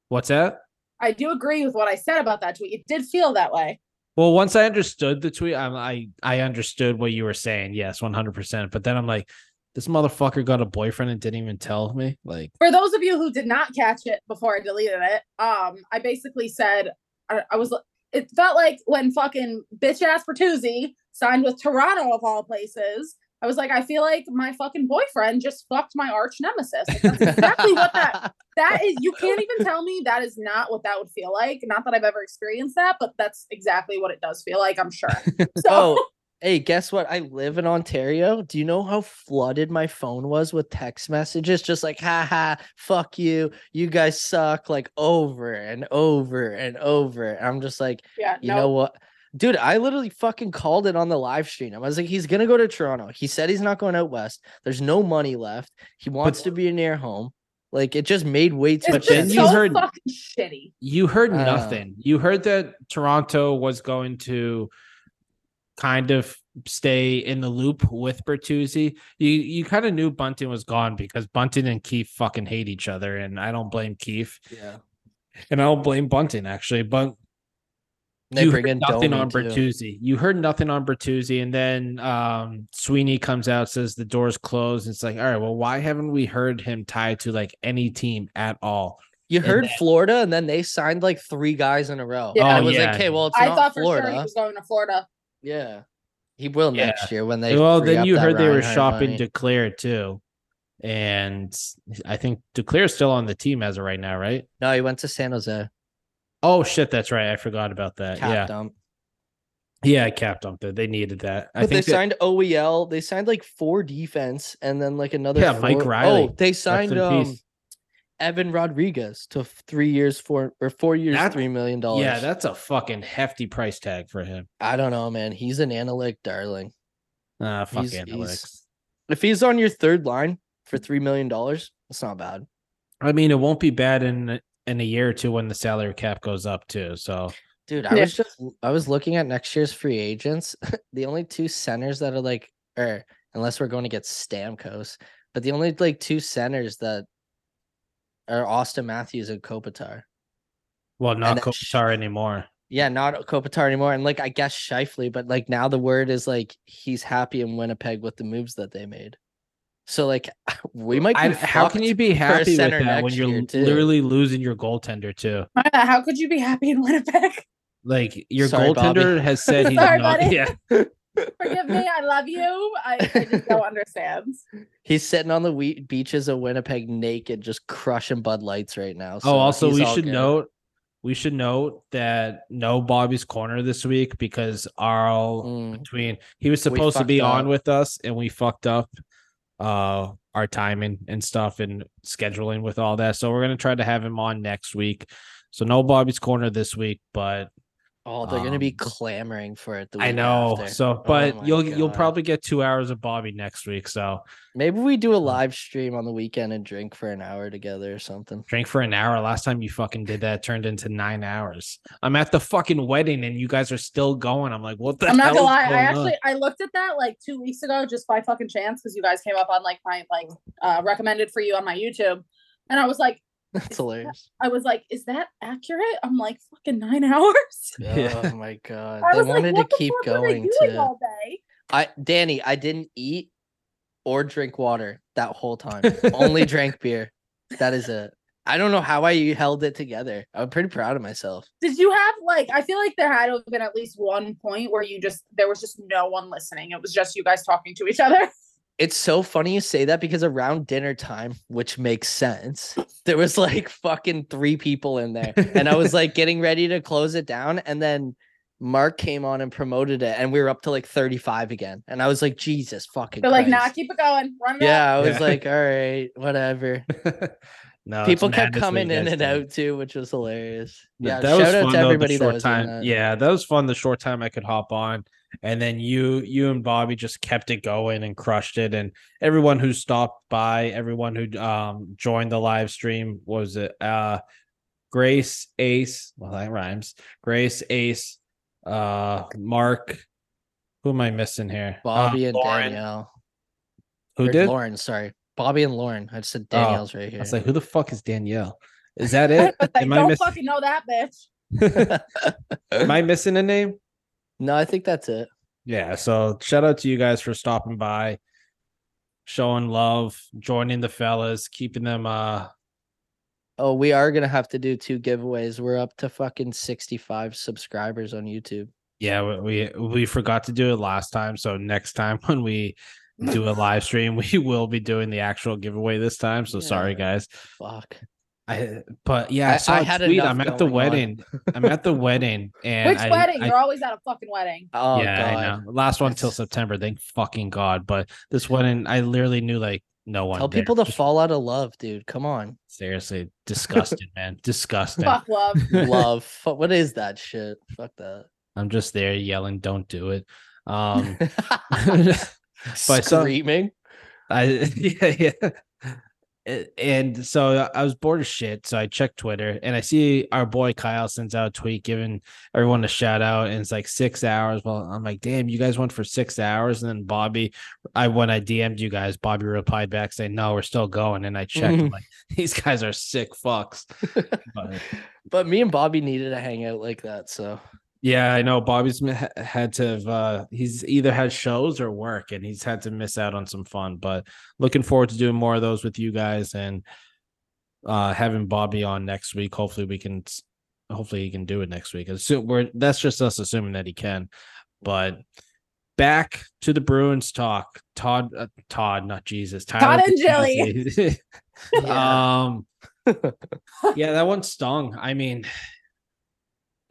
what's that? I do agree with what I said about that tweet. It did feel that way. Well, once I understood the tweet, I'm, I I understood what you were saying. Yes, 100. percent But then I'm like, this motherfucker got a boyfriend and didn't even tell me. Like, For those of you who did not catch it before I deleted it, um, I basically said I, I was. It felt like when fucking bitch ass Bertuzzi signed with Toronto of all places. I was like, I feel like my fucking boyfriend just fucked my arch nemesis. Like, that's exactly what that <laughs> that is. You can't even tell me that is not what that would feel like. Not that I've ever experienced that, but that's exactly what it does feel like. I'm sure. <laughs> So oh, hey, guess what? I live in Ontario. Do you know how flooded my phone was with text messages? Just like, ha ha, fuck you. You guys suck, like over and over and over. And I'm just like, yeah, you no, know what? Dude, I literally fucking called it on the live stream. I was like, he's gonna go to Toronto. He said he's not going out west. There's no money left. He wants to be near home. Like it just made way too much then just you heard- fucking shitty. you heard Uh. nothing. You heard that Toronto was going to kind of stay in the loop with Bertuzzi. You you kind of knew Bunting was gone because Bunting and Keefe fucking hate each other, and I don't blame Keefe, Yeah. and I don't blame Bunting actually. But They you bring heard in nothing Domi, on too. Bertuzzi. You heard nothing on Bertuzzi, and then um, Sweeney comes out says the door's closed. It's like, all right, well, why haven't we heard him tied to like any team at all? You And heard then- Florida, and then they signed like three guys in a row. Yeah. And Oh, it was yeah. like, okay, well, it's I not thought for Florida. sure he was going to Florida. Yeah, he will Yeah. next year when they. well, then you heard they were shopping money. Duclair too, and I think Duclair's still on the team as of right now, right? No, he went to San Jose. Oh shit, that's right. I forgot about that. Cap yeah, dump. yeah, I capped them. They needed that. I But they think that- signed OEL. They signed like four defense, and then like another. Yeah, Mike Reilly. Oh, they signed um. Evan Rodrigues to three years, four or four years, That- three million dollars. Yeah, that's a fucking hefty price tag for him. I don't know, man. He's an analytic darling. Ah, fuck He's- analytics. he's- If he's on your third line for three million dollars, it's not bad. I mean, it won't be bad in in a year or two when the salary cap goes up too. So Dude, I Yeah. was just I was looking at next year's free agents. <laughs> the only two centers that are like, or unless we're going to get Stamkos, but the only like two centers that are Auston Matthews and Kopitar. well, not then sh- Kopitar anymore. Yeah, not Kopitar anymore. And like I guess Scheifele, but like now the word is like he's happy in Winnipeg with the moves that they made. So like <laughs> we might be I, how can you be happy with that when you're literally losing your goaltender too? How could you be happy in Winnipeg? Like your Sorry, Bobby. goaltender has said <laughs> he's Sorry, not. buddy. <laughs> Yeah, Forgive me, I love you. I, I just don't understand. He's sitting on the wheat beaches of Winnipeg naked, just crushing Bud Lights right now. oh, also we should good. note we should note that no Bobby's corner this week because Arl Mm, between he was supposed to fucked be on with us and we fucked up uh our timing and stuff and scheduling with all that. So we're gonna try to have him on next week. So no Bobby's corner this week, but Oh, they're gonna be Um, clamoring for it. The I know. after. So but my you'll you'll probably get two hours of Bobby next week. So maybe we do a live stream on the weekend and drink for an hour together or something. drink for an hour. Last time you fucking did that turned into nine hours. I'm at the fucking wedding and you guys are still going. I'm like, what the I'm not gonna is lie. I going on? actually I looked at that like two weeks ago just by fucking chance because you guys came up on like my like uh recommended for you on my YouTube, and I was like, <laughs> That's hilarious. I was like, is that accurate? I'm like fucking nine <laughs> hours. Yeah. <laughs> Oh my god. I They was like, wanted to the keep fuck were they going doing to all day. I Dani, I didn't eat or drink water that whole time. Only drank beer. That is it. I don't know how I held it together. I'm pretty proud of myself. Did you have like? I feel like there had to have been at least one point where you just there was just no one listening. It was just you guys talking to each other. It's so funny you say that because around dinner time, which makes sense, there was like fucking three people in there. And I was like getting ready to close it down. And then Mark came on and promoted it. And we were up to like 35 again. And I was like, Jesus fucking. They're like, nah, keep it going, run it. Yeah, up. I was Yeah. like, all right, whatever. <laughs> no, People kept coming in and did. out too, which was hilarious. Th- Yeah, shout out to though, everybody that was time. that. Yeah, that was fun. The short time I could hop on, and then you, you and Bobby just kept it going and crushed it. And everyone who stopped by, everyone who um joined the live stream was it uh Grace Ace? Well, that rhymes. Grace Ace, uh, Mark. Who am I missing here? Uh, Bobby and Lauren. Danielle. Who Or did? Lauren, sorry. Bobby and Lauren. I just said Oh, Danielle's right here. I was like, who the fuck is Danielle? Is that it? <laughs> But they Am I don't missing? fucking know that bitch. <laughs> Am I missing a name? No, I think that's it. Yeah, so shout out to you guys for stopping by, showing love, joining the fellas, keeping them uh Oh, we are gonna have to do two giveaways. We're up to fucking 65 subscribers on YouTube. yeah, we we, we forgot to do it last time, so next time <laughs> when we do a live stream, we will be doing the actual giveaway this time. So sorry guys. Fuck. I but yeah, I, I saw I a had tweet. I'm at the wedding. I'm at the wedding <laughs> and Which I, wedding? I- You're always at a fucking wedding. <laughs> Oh yeah, god. I know. Last one till September, thank fucking God. But this wedding, I literally knew like no one. Tell there. people to Just fall out of love, dude. Come on. Seriously, disgusted, <laughs> man. Disgusting. Fuck love. love. What is that shit? Fuck that. I'm just there yelling, "Don't do it." Um, But so- Screaming. I yeah yeah. And so I was bored as shit. So I checked Twitter and I see our boy Kyle sends out a tweet giving everyone a shout out. And it's like six hours. Well, I'm like, damn, you guys went for six hours. And then Bobby, I when I DM'd you guys, Bobby replied back saying, No, we're still going. And I checked, I'm mm. like, <laughs> these guys are sick fucks. <laughs> But But me and Bobby needed to hang out like that. So Yeah, I know Bobby's had to have uh he's either had shows or work and he's had to miss out on some fun, but looking forward to doing more of those with you guys and uh having Bobby on next week. Hopefully we can hopefully he can do it next week. Assume we're that's just us assuming that he can. But back to the Bruins talk. Todd uh, Todd, not Jesus. Todd and <laughs> yeah. <laughs> um <laughs> yeah, that one stung. I mean,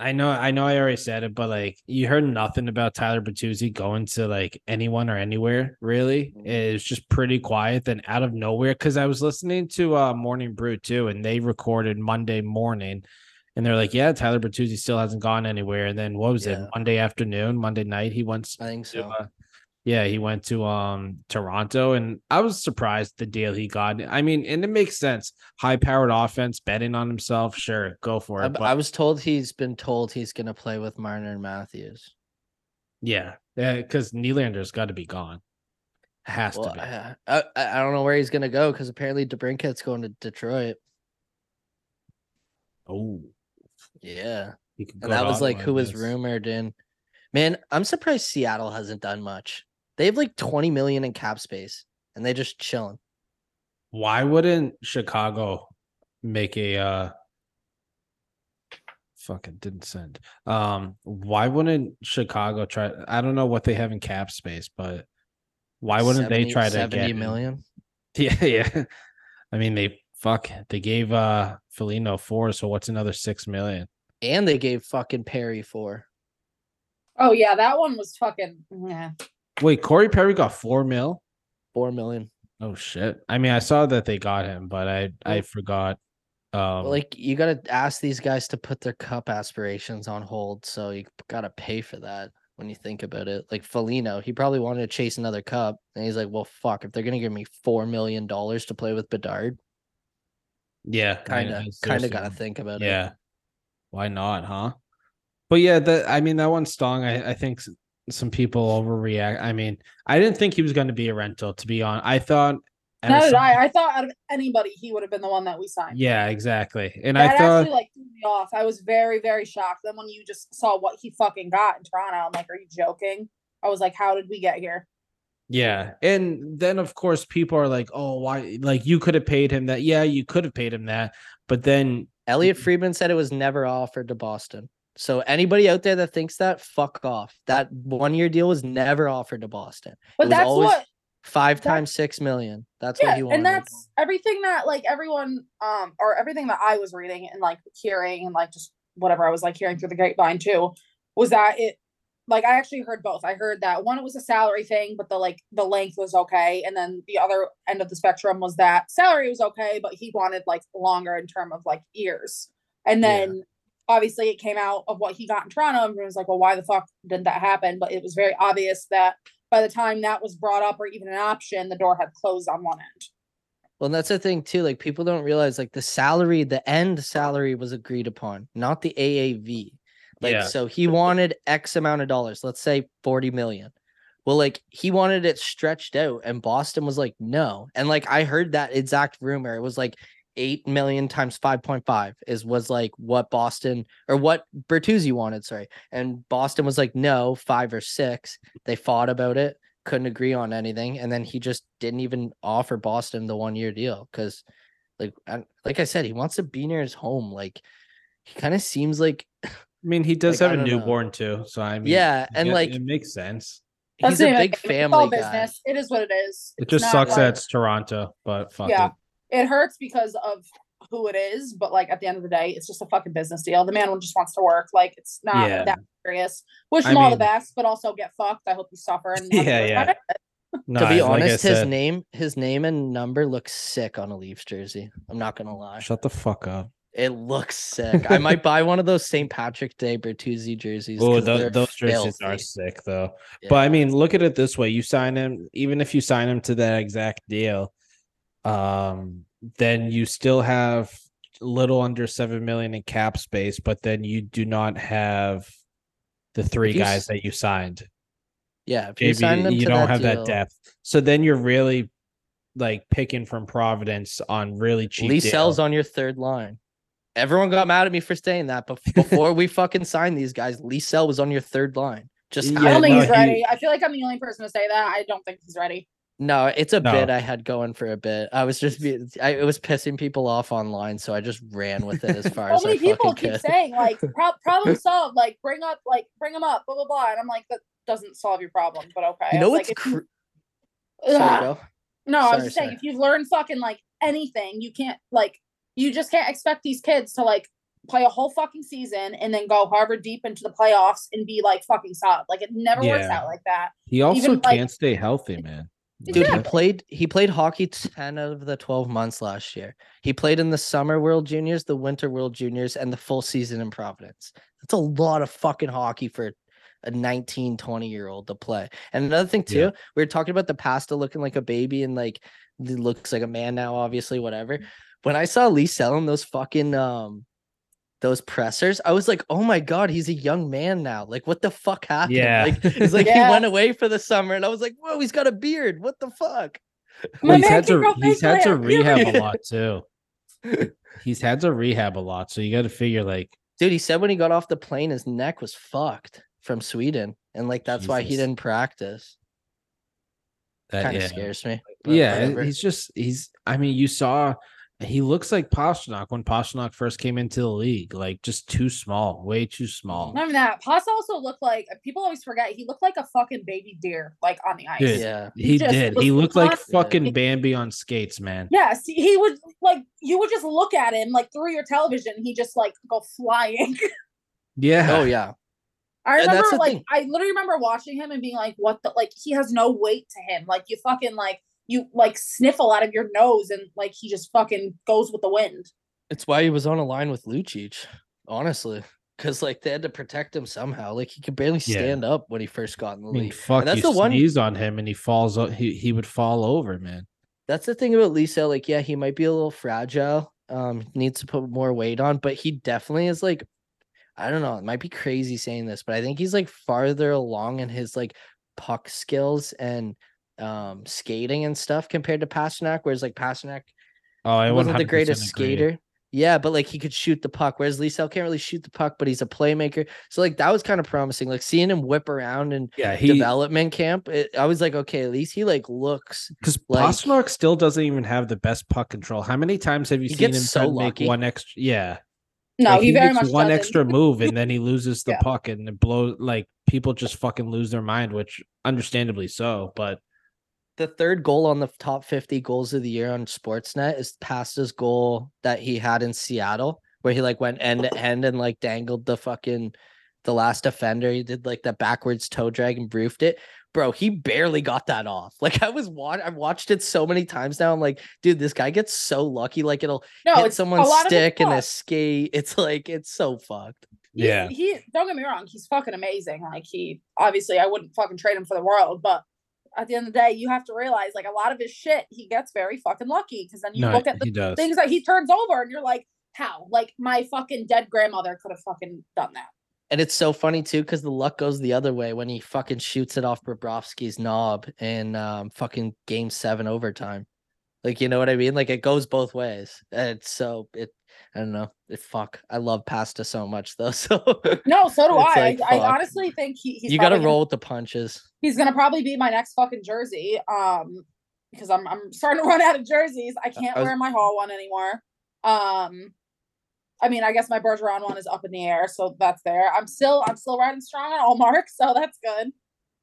I know, I know, I already said it, but like you heard nothing about Tyler Bertuzzi going to like anyone or anywhere. Really, Mhm. it's just pretty quiet. Then out of nowhere, because I was listening to uh Morning Brew too, and they recorded Monday morning, and they're like, "Yeah, Tyler Bertuzzi still hasn't gone anywhere." And then what was Yeah. it? Monday afternoon, Monday night, he went I think to, so. uh, yeah, he went to um Toronto, and I was surprised the deal he got. I mean, and it makes sense. High powered offense, betting on himself, sure, go for it. But I was told he's been told he's gonna play with Marner and Matthews. yeah, yeah, because Nylander's got to be gone. Has Well, to be. I, I I don't know where he's gonna go because apparently DeBrincat's going to Detroit. oh, Yeah, he could go and that was like who was rumored in. Man, I'm surprised Seattle hasn't done much. They have like 20 million in cap space, and they just chilling. Why wouldn't Chicago make a uh fucking didn't send. Um why wouldn't Chicago try I don't know what they have in cap space, but why wouldn't they try to 70 get him? million? <laughs> Yeah, yeah. I mean they fuck they gave uh Foligno four, so what's another six million? And they gave fucking Perry four. Oh yeah, that one was fucking. Yeah. Wait, Corey Perry got four mil? Four million. Oh shit. I mean I saw that they got him, but I I forgot. Um like you gotta ask these guys to put their cup aspirations on hold, so you gotta pay for that when you think about it. Like Foligno, he probably wanted to chase another cup, and he's like, "Well, fuck, if they're gonna give me four million dollars to play with Bedard, yeah, kind of, kind of gotta think about it." Yeah. Why not, huh? But yeah, the I mean that one stung. I, I think some people overreact. I mean, I didn't think he was going to be a rental. To be honest, I thought. out of Neither did I. I thought out of anybody, he would have been the one that we signed. Yeah, exactly. And that I thought, actually like threw me off. I was very, very shocked. Then when you just saw what he fucking got in Toronto, I'm like, are you joking? I was like, how did we get here? yeah, and then of course people are like, "Oh, why? Like you could have paid him that." Yeah, you could have paid him that, but then Elliot Friedman said it was never offered to Boston. So anybody out there that thinks that, fuck off. That one year deal was never offered to Boston. But was that's always what Five times six million. That's what yeah, he wanted. and that's everything that like everyone um or everything that I was reading and like hearing and like just whatever I was like hearing through the grapevine too was that it like I actually heard both. I heard that one it was a salary thing, but the like the length was okay, and then the other end of the spectrum was that salary was okay, but he wanted like longer in term of like years. And Yeah. Then obviously it came out of what he got in Toronto, and everyone was like, "Well, why the fuck did that happen?" But it was very obvious that by the time that was brought up or even an option, the door had closed on one end. Well, and that's the thing too. Like people don't realize like the salary, the end salary was agreed upon, not the AAV. Like Yeah. so he wanted X amount of dollars, let's say 40 million. Well, like he wanted it stretched out, and Boston was like, no. And like I heard that exact rumor. It was like eight million times 5.5 is was like what Boston or what Bertuzzi wanted, sorry. And Boston was like, no, five or six. They fought about it couldn't agree on anything, and then he just didn't even offer Boston the one year deal because, like, I, like I said, he wants to be near his home. Like, he kind of seems like I mean, he does Like, have a don't know. newborn too, so I mean, yeah, and get- like it makes sense. That's he's a name of big. It's all family guy. business. It is what it is. It just sucks like- that it's Toronto, but fuck Yeah. it. It hurts because of who it is, but like at the end of the day, it's just a fucking business deal. The man just wants to work. Like it's not Yeah. that serious. Wish I him all the best, but also get fucked. I hope you suffer. And <laughs> Yeah, yeah. No, to be like I honest, his name, his name and number looks sick on a Leafs jersey. I'm not gonna lie, Shut the fuck up. it looks sick. I might <laughs> buy one of those St. Patrick Day Bertuzzi jerseys. Oh, they're those jerseys are sick though. Yeah. But I mean, look at it this way: you sign him, even if you sign him to that exact deal, um, then you still have a little under seven million in cap space, but then you do not have the three guys s- that you signed. yeah, if you Maybe sign them you to don't that have deal, that depth. So then you're really like picking from Providence on really cheap. Lee deals. sells on your third line. Everyone got mad at me for saying that, but <laughs> before we fucking signed these guys, Lysell was on your third line. Just Yeah, I don't think no, he's he- ready. I feel like I'm the only person to say that. I don't think he's ready. No, it's a No. bit I had going for a bit. I was just I, it was pissing people off online, so I just ran with it as <laughs> far So as I many people keep could. saying like <laughs> pro- problem solved. Like bring up, like bring them up, blah blah blah. And I'm like, that doesn't solve your problem. But okay. You I know what's like, if you- cr- Sorry, Ugh. go. No, I was Sorry, just saying, if you've learned fucking like anything, you can't like you just can't expect these kids to like play a whole fucking season and then go Harvard deep into the playoffs and be like fucking solid. Like it never works out like that. He also Even, can't stay healthy, man. Dude, he played he played hockey 10 out of the 12 months last year. He played in the summer World Juniors, the winter World Juniors, and the full season in Providence. That's a lot of fucking hockey for a 19, 20 year old to play. And another thing too, Yeah. we were talking about the pasta looking like a baby and like looks like a man now, obviously, whatever. When I saw Lee selling those fucking um those pressers, I was like, oh my god, he's a young man now. Like, what the fuck happened? Yeah. Like, it's like Yeah. <laughs> he went away for the summer, and I was like, whoa, he's got a beard. What the fuck? Well, he's had to he's had to rehab a <laughs> lot too. He's had to rehab a lot, so you got to figure like Dude, he said when he got off the plane, his neck was fucked from Sweden, and like that's why he didn't practice. that. Kind of yeah, scares me. yeah. whatever. He's just he's. I mean, you saw he looks like Pastrnak when Pastrnak first came into the league, like just too small, way too small. Not even that. Pasta also looked like people always forget he looked like a fucking baby deer, like on the ice. Dude. yeah. He just did. was He looked like constant. fucking Bambi on skates, man. Yes, he- he would like you would just look at him like through your television. He just like go flying. <laughs> Yeah. Oh yeah. I And that's remember like thing. I literally remember watching him and being like, "What the like?" He has no weight to him. Like you fucking like you like sniffle out of your nose and like he just fucking goes with the wind. It's why he was on a line with Lucic, honestly. Because like they had to protect him somehow. Like he could barely Yeah. stand up when he first got in the I mean, league. fuck. that's you the one- sneeze on him and he falls. o- He he would fall over, man. That's the thing about Lysell. Like, yeah, he might be a little fragile. Um, needs to put more weight on, but he definitely is like, I don't know. It might be crazy saying this, but I think he's like farther along in his like puck skills and um skating and stuff compared to Pastrnak. Whereas like Pastrnak Oh, I wasn't the greatest agree. skater. Yeah, but like he could shoot the puck, whereas Lysell can't really shoot the puck, but he's a playmaker. So like that was kind of promising. Like seeing him whip around in Yeah, he development camp, it, I was like, okay, at least he like looks because like- Pastrnak still doesn't even have the best puck control. How many times have you seen him so make one extra? Yeah, No, like, he, very makes much one doesn't. extra move and then he loses the <laughs> Yeah. puck and it blows. Like people just fucking lose their mind, which understandably so. But the third goal on the top 50 goals of the year on Sportsnet is Pasta's goal that he had in Seattle, where he like went end to end and like dangled the fucking the last defender. He did like the backwards toe drag and roofed it. Bro, he barely got that off. <laughs> Like I was watch I've watched it so many times now. I'm like, dude, this guy gets so lucky. Like it'll No, hit it's someone's a lot of his stick and a luck. skate. <laughs> It's like it's so fucked. He's- Yeah. he don't get me wrong, he's fucking amazing. Like he obviously I wouldn't fucking trade him for the world, but at the end of the day, you have to realize like a lot of his shit, he gets very fucking lucky because then you no, look at the does. things that he turns over and you're like, how? Like my fucking dead grandmother could have fucking done that. And it's so funny too, because the luck goes the other way when he fucking shoots it off Bobrovsky's knob in um fucking game seven overtime. Like you know what I mean? Like it goes both ways. And it's so it I don't know. It fuck. I love pasta so much though. <laughs> So No, so do I. like, I, I honestly think he, he's you gotta probably roll with the punches. he's gonna probably be my next fucking jersey. Um, because I'm I'm starting to run out of jerseys. I can't I was- wear my Hall one anymore. Um, I mean, I guess my Bergeron one is up in the air, so that's there. I'm still I'm still riding strong on Ullmark, <laughs> so that's good.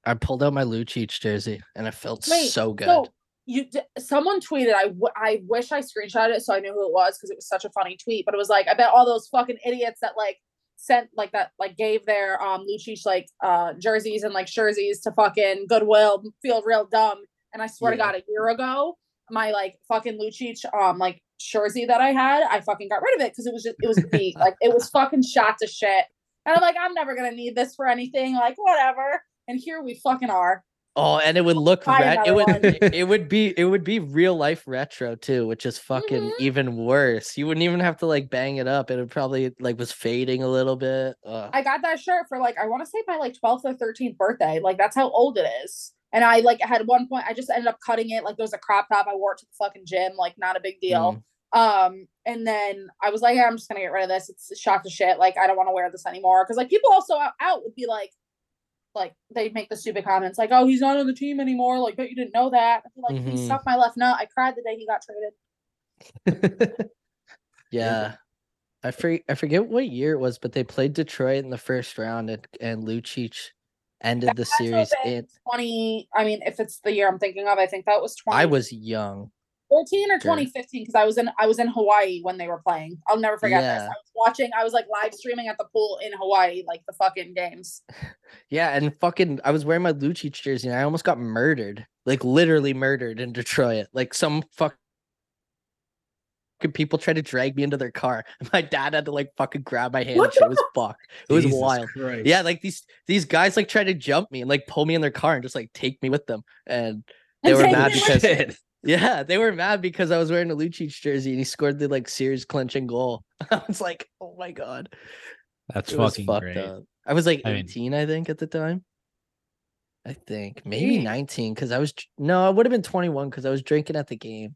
I pulled out my Lucic jersey and it felt Wait, so good. So you someone tweeted. I, w- I wish I screenshot it so I knew who it was because it was such a funny tweet. But it was like I bet all those fucking idiots that like sent like that like gave their um Lucic like uh jerseys and like jerseys to fucking Goodwill feel real dumb. And I swear to God, a year ago, my like fucking Lucic um like jersey that I had, I fucking got rid of it because it was just it was beat <laughs> like it was fucking shot to shit. And I'm like, I'm never gonna need this for anything. Like whatever. And here we fucking are. Oh, and it would look ret- it would <laughs> it- would be it would be real life retro too, which is fucking Mhm. even worse. You wouldn't even have to like bang it up. It would probably like was fading a little bit. Ugh. I got that shirt for like I want to say my like 12th or 13th birthday. Like that's how old it is. And I like had one point I just ended up cutting it like there was a crop top. I wore it to the fucking gym. Like not a big deal. Mm. Um, and then I was like, yeah, I'm just gonna get rid of this. It's shot to shit. Like I don't want to wear this anymore. Because like people also out, out would be like, like they make the stupid comments like, oh, he's not on the team anymore. Like, but you didn't know that. I'd be like, he Mhm. sucked my left nut. I cried the day he got traded. <laughs> Yeah. I for, I forget what year it was, but they played Detroit in the first round and, and Lucic ended the That has to have series been in 20. I mean, if it's the year I'm thinking of, I think that was 20. I was young. 14 or 2015 because I was in I was in Hawaii when they were playing. I'll never forget this. I was watching. I was like live streaming at the pool in Hawaii, like the fucking games. <laughs> Yeah, and fucking, I was wearing my Lucic jersey and I almost got murdered, like literally murdered in Detroit. Like some fuck. People tried to drag me into their car. <laughs> My dad had to like fucking grab my hand. What and shit. It was fucked. It was Jesus wild. Christ. Yeah, like these these guys like tried to jump me and like pull me in their car and just like take me with them. And they And were mad because Shit. Yeah, they were mad because I was wearing a Lucic jersey and he scored the like series clinching goal. <laughs> I was like, oh my god, That's it fucking fucked great. up. I was like I mean- 18, I think, at the time. I think maybe 19 because I was no, I would have been 21 because I was drinking at the game.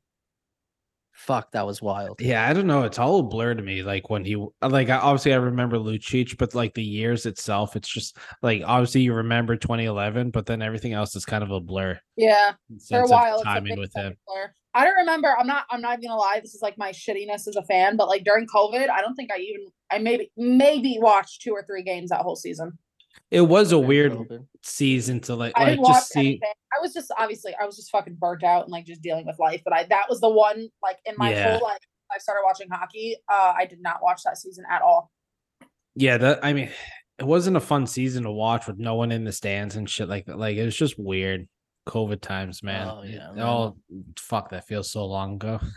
Fuck, that was wild. Yeah, I don't know. It's all a blur to me. Like when he, like I- obviously I remember Lucic, but like the years itself, it's just like obviously you remember 2011, but then everything else is kind of a blur. Yeah, for a while. It's a timing big with him. blur. I don't remember. I'm not. I'm not even gonna lie. This is like my shittiness as a fan. But like during COVID, I don't think I even. I maybe maybe watched two or three games that whole season. It was a weird season to like I like didn't watch just see. anything. I was just obviously I was just fucking burnt out and like just dealing with life. But I that was the one like in my Yeah. whole life I started watching hockey. Uh, I did not watch that season at all. Yeah, that I mean, it wasn't a fun season to watch with no one in the stands and shit like that. Like it was just weird. COVID times, man. Oh, yeah, man. all fuck. That feels so long ago. <laughs>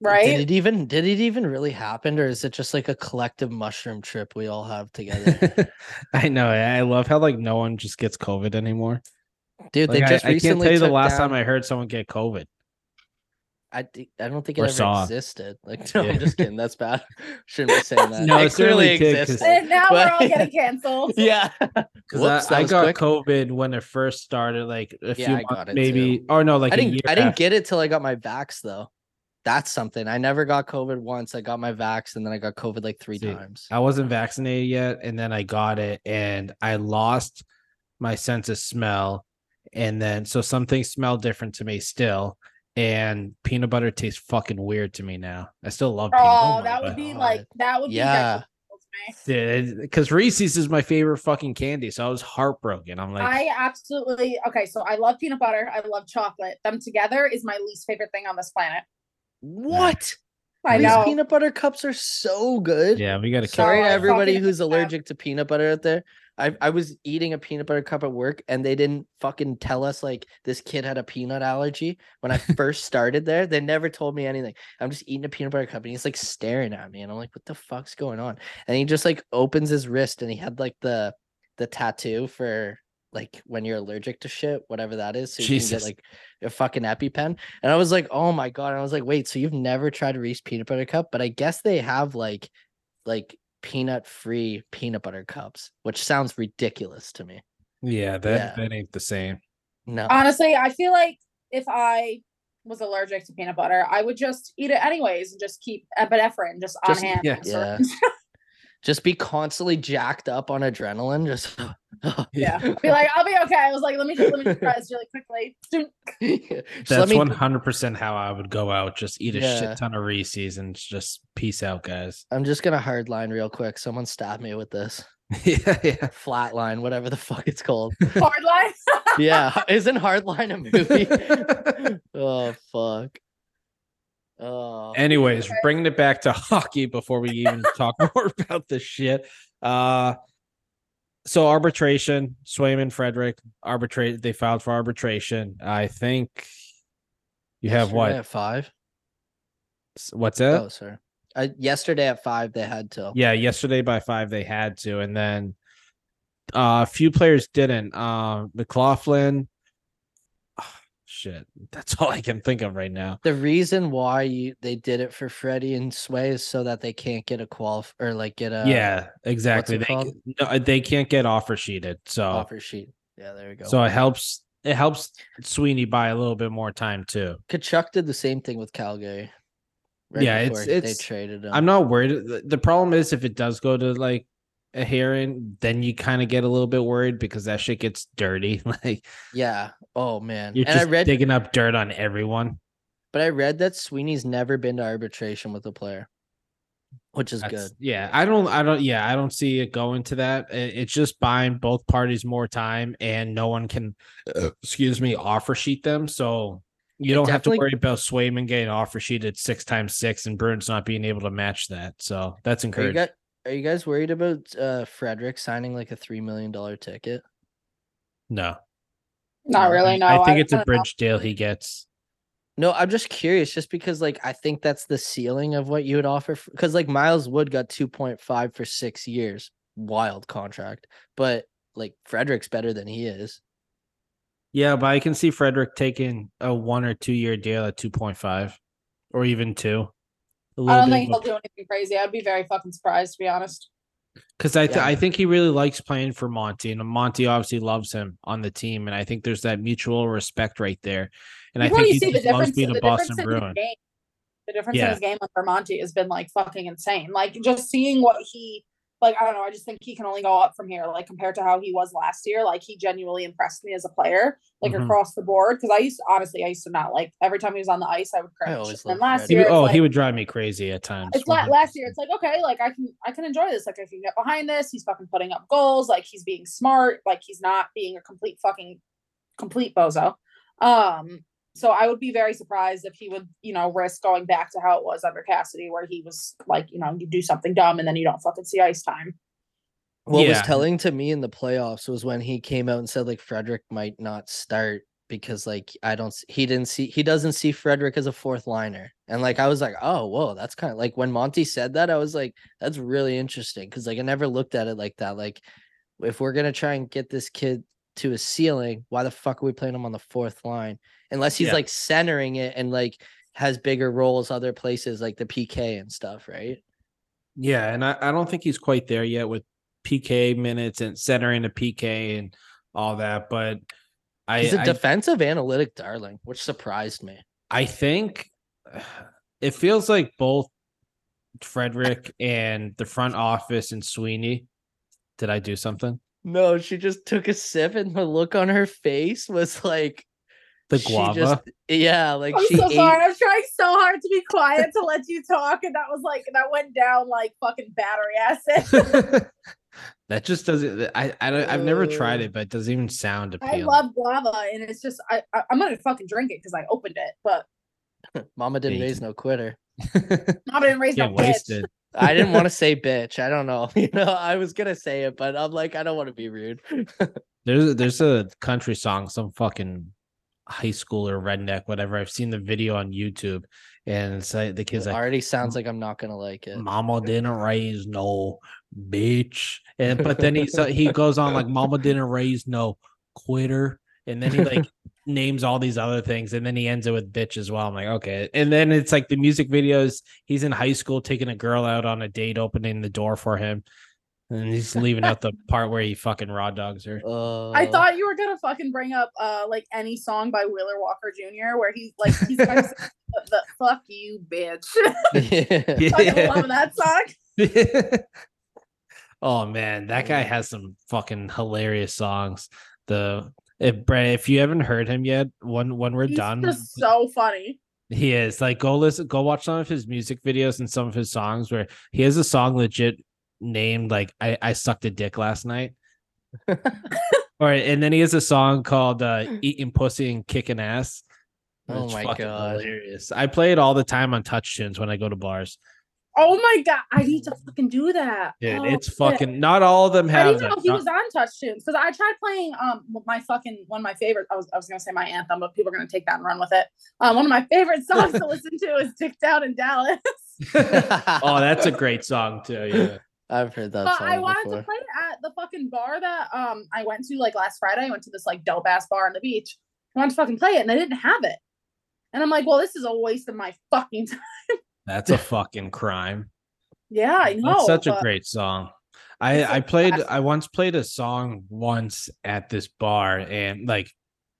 Right? Did it even did it even really happen or is it just like a collective mushroom trip we all have together? <laughs> I know. I love how like no one just gets COVID anymore. Dude, Like, they I, just I can't recently tell you the last down- time I heard someone get COVID. I I don't think Or it ever saw. existed. Like, <laughs> no, Yeah. I'm just kidding. That's bad. <laughs> Shouldn't be saying that. No, it it certainly clearly did, 'cause- existed. and now we're all getting canceled. yeah. Because I, I got quick. COVID when it first started, like a Yeah, few I months, it maybe. too. Or no, like I a didn't year I didn't after. get it till I got my vax though. That's something. I never got COVID once. I got my vax and then I got COVID like three See, times. I wasn't vaccinated yet, and then I got it, and I lost my sense of smell, and then so some things smell different to me still, and peanut butter tastes fucking weird to me now. I still love peanut Oh, butter, that would be God. like that would be Yeah. detrimental because Reese's is my favorite fucking candy, so I was heartbroken. I'm like, I absolutely okay. So I love peanut butter. I love chocolate. Them together is my least favorite thing on this planet. What? I These know. peanut butter cups are so good. yeah, we got to Sorry to everybody who's allergic to peanut butter out there. I, I was eating a peanut butter cup at work and they didn't fucking tell us like this kid had a peanut allergy when I <laughs> first started there. They never told me anything. I'm just eating a peanut butter cup and he's like staring at me and I'm like, what the fuck's going on? And he just like opens his wrist and he had like the the tattoo for like when you're allergic to shit, whatever that is. So you can get like a fucking EpiPen. And I was like, oh my god. And I was like, wait, so you've never tried a Reese peanut butter cup? But I guess they have like like peanut free peanut butter cups, which sounds ridiculous to me. yeah, that Yeah. that ain't the same. No. Honestly, I feel like if I was allergic to peanut butter, I would just eat it anyways and just keep epinephrine just on hand. yeah. Yeah. <laughs> just be constantly jacked up on adrenaline. Just <laughs> yeah. <laughs> Be like, I'll be okay. I was like, let me <laughs> just let me just try this really quickly. Doom. That's one hundred percent how I would go out. Just eat a Yeah. shit ton of Reese's and just peace out, guys. I'm just gonna hardline real quick. Someone stab me with this yeah, yeah. flatline, whatever the fuck it's called. Hard line. yeah, isn't hardline a movie? oh fuck. Oh, Anyways, bringing it back to <laughs> hockey before we even talk <laughs> more about this shit. Uh so arbitration, Swayman, Frederic, arbitrate. They filed for arbitration. I think you have yesterday what? at five? What's that? Oh, sorry. Uh, yesterday at five, they had to. Yeah, yesterday by five they had to, and then uh, a few players didn't. Uh, McLaughlin. Shit, <laughs> that's all I can think of right now. The reason why you they did it for Freddie and Sway is so that they can't get a qualif or like get a yeah, exactly. They called? no, they can't get offer sheeted, so offer sheet. Yeah, there we go. so it helps. It helps Sweeney buy a little bit more time too. Tkachuk did the same thing with Calgary. Right Yeah, it's- before they it's- traded him. I'm not worried. The problem is if it does go to like a hearing, then you kind of get a little bit worried because that shit gets dirty. <laughs> Like Yeah. Oh man. you're and I just read, digging up dirt on everyone. but I read that Sweeney's never been to arbitration with a player, which is That's- good. Yeah, I don't, I don't, yeah, I don't see it going to that. It's just buying both parties more time, and no one can, uh, excuse me, offer sheet them. So You It don't have to worry about Swayman getting offer sheeted six times six and Bruins not being able to match that. So that's Are you, encouraging. Guys, are you guys worried about uh Frederic signing like a three million dollar ticket? no, Not really. No, I think it's a don't know. bridge deal he gets. No, I'm just curious, just because like I think that's the ceiling of what you would offer. Because like Miles Wood got 2.5 for six years, wild contract, but like Frederic's better than he is. Yeah, but I can see Frederick taking a one or two year deal at two point five, or even two. A I little don't bit think of he'll do anything crazy. I'd be very fucking surprised to be honest. Because I, th- Yeah. I think he really likes playing for Monty, and Monty obviously loves him on the team, and I think there's that mutual respect right there. And I think you he see the just loves difference, being the a Boston in his Bruin. game, the difference in his game with Vermonti has been like fucking insane. Like just seeing what he like, I don't know. I just think he can only go up from here. Like compared to how he was last year, like he genuinely impressed me as a player, like Mhm. across the board. Because I used honestly, I used to not like every time he was on the ice, I would cringe. always and last Fred. He year, oh, like, he would drive me crazy at times. it's la- last year. It's like okay, like I can I can enjoy this. Like I can get behind this. He's fucking putting up goals. Like he's being smart. Like he's not being a complete fucking complete bozo. Um, so I would be very surprised if he would, you know, risk going back to how it was under Cassidy, where he was like, you know, you do something dumb and then you don't fucking see ice time. What was telling to me in the playoffs was when he came out and said like Frederic might not start because like I don't he didn't see he doesn't see Frederic as a fourth liner. And like I was like, "Oh, whoa, that's kind of like when Monty said that, I was like, that's really interesting cuz like I never looked at it like that. Like if we're going to try and get this kid to a ceiling, why the fuck are we playing him on the fourth line? Unless he's Yeah. like centering it and like has bigger roles other places like the PK and stuff, right? Yeah, and I, I don't think he's quite there yet with PK minutes and centering the PK and all that. But I He's a I, defensive analytic darling, which surprised me. I think <sighs> it feels like both Frederic and the front office and Sweeney. Did I do something? No, she just took a sip and the look on her face was like The she guava. just- yeah, like I'm she so ate. sorry. I'm trying so hard to be quiet to let you talk, and that was like that went down like fucking battery acid. <laughs> that just doesn't. I I don't, I've never tried it, but it doesn't even sound appealing. I love guava, and it's just I, I I'm gonna fucking drink it because I opened it, but <laughs> Mama didn't Yeah, raise no quitter. <laughs> Mama didn't raise no Can't bitch. waste it. I didn't want to <laughs> say bitch. I don't know. <laughs> You know, I was gonna say it, but I'm like, I don't want to be rude. <laughs> There's a, there's a country song, some fucking high schooler redneck, whatever. I've seen the video on YouTube, and it's like the It kids like, already sounds like I'm not gonna like it. "Mama didn't raise no bitch," and but then he so he goes on like, "Mama didn't raise no quitter," and then he like names all these other things, and then he ends it with bitch as well. I'm like, okay, and then it's like the music videos. He's in high school taking a girl out on a date, opening the door for him. And he's <laughs> leaving out the part where he fucking raw dogs her. Uh, I thought you were gonna fucking bring up uh like any song by Wheeler Walker Jr. where he's like he's gonna <laughs> say the, the fuck you bitch. <laughs> yeah. I love that song. oh man, that guy has some fucking hilarious songs. The if Brad, if you haven't heard him yet, when when we're He's done, just so funny. he is like go listen, go watch some of his music videos and some of his songs where he has a song legit named like I I sucked a dick last night. <laughs> All right, and then he has a song called uh, <laughs> "Eating Pussy and Kicking Ass." Oh my God. hilarious! I play it all the time on Touch Tunes when I go to bars. Oh my god, I need to fucking do that. Dude, Oh, it's shit. fucking. Not all of them have. I have didn't that. know he Not- was on Touch Tunes because I tried playing um my fucking one of my favorite. I was I was gonna say my anthem, but people are gonna take that and run with it. Um, one of my favorite <laughs> songs to listen to is "Dick Down in Dallas." <laughs> <laughs> oh, that's a great song too. Yeah. I've heard that But song I wanted before. to play it at the fucking bar that um I went to like last Friday. I went to this like dope ass bar on the beach. I wanted to fucking play it and they didn't have it. And I'm like, well, this is a waste of my fucking time. That's a fucking crime. <laughs> Yeah, I know. That's such a great song. I I played. I once played a song once at this bar and like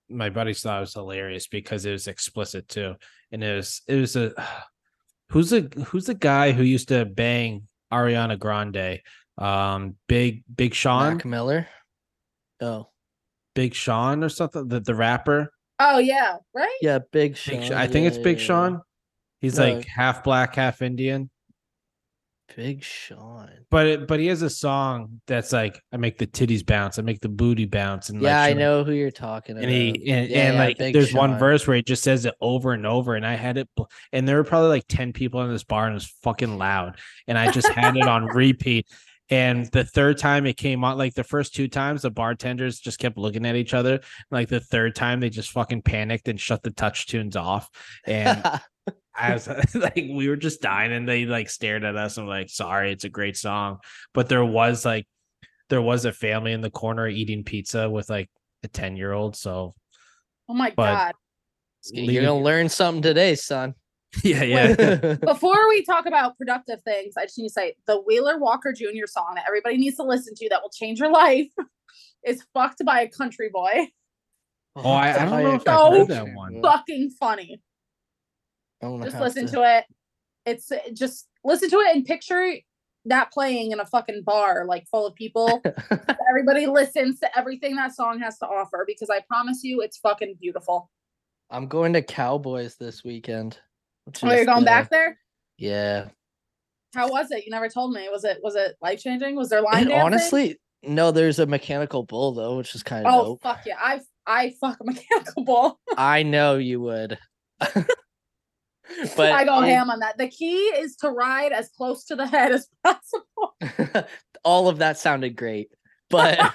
my buddies thought it was hilarious because it was explicit too. And it was it was a <sighs> who's a who's the guy who used to bang Ariana Grande? Um Big Big Sean, Mac Miller. Oh, Big Sean or something, the, the rapper. Oh yeah, right? yeah, Big Big Sean. Sh- I think yeah, it's Big yeah, yeah. Sean. He's No. like half black, half Indian. Big Sean. But it, but he has a song that's like I make the titties bounce, I make the booty bounce, and Yeah, like, I show- know who you're talking about. And he and, Yeah, and yeah, like there's one verse where he just says it over and over, and I had it, and there were probably like ten people in this bar, and it was fucking loud, and I just had it on <laughs> repeat. And the third time it came on, like the first two times, the bartenders just kept looking at each other. Like the third time, they just fucking panicked and shut the touch tunes off. And <laughs> I was <laughs> like, we were just dying, and they like stared at us and were like, "Sorry, it's a great song," but there was like, there was a family in the corner eating pizza with like a ten year old. So Oh my But- god. you're gonna learn something today, son. <laughs> yeah, yeah. <laughs> Before we talk about productive things, I just need to say the Wheeler Walker Jr. song that everybody needs to listen to that will change your life is fucked by a country boy. Oh, I, I don't know if So I've heard that one. Fucking funny. Just listen to it. It's uh, just listen to it and picture that playing in a fucking bar like full of people. <laughs> Everybody listens to everything that song has to offer because I promise you it's fucking beautiful. I'm going to Cowboys this weekend. Oh, you're going back there? Yeah. How was it? You never told me. Was it was it life changing? Was there line dancing? honestly, no, there's a mechanical bull though, which is kind of oh dope. fuck yeah! I I fuck a <laughs> mechanical bull. I know you would. <laughs> but I go it- ham on that. The key is to ride as close to the head as possible. <laughs> all of that sounded great. But <laughs> As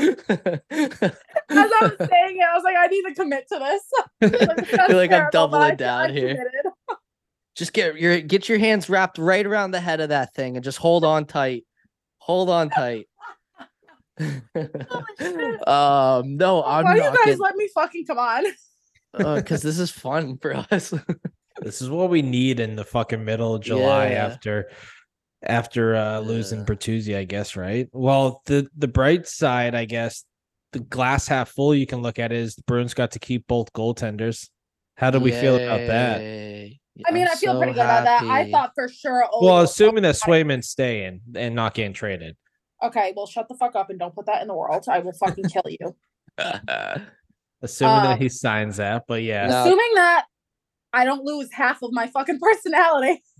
I was <laughs> saying it, I was like, I need to commit to this. Like, You're like, I'm terrible, but I- doubling down here. just get your get your hands wrapped right around the head of that thing and just hold on tight. Hold on tight. um no, I'm Why you not guys let me fucking come on? because this is fun for us. This is what we need in the fucking middle of July Yeah. after after uh losing Yeah. Bertuzzi, I guess, right? Well, the the bright side, I guess, the glass half full you can look at is the Bruins got to keep both goaltenders. How do we feel about that? I mean, I'm I feel so pretty good about that. I thought for sure. Ole Well, assuming that fucking- Swayman's staying and not getting traded. Okay, well, shut the fuck up and don't put that in the world. I will fucking kill you. <laughs> <laughs> Assuming Um, that he signs that, but yeah. No. Assuming that I don't lose half of my fucking personality. <laughs>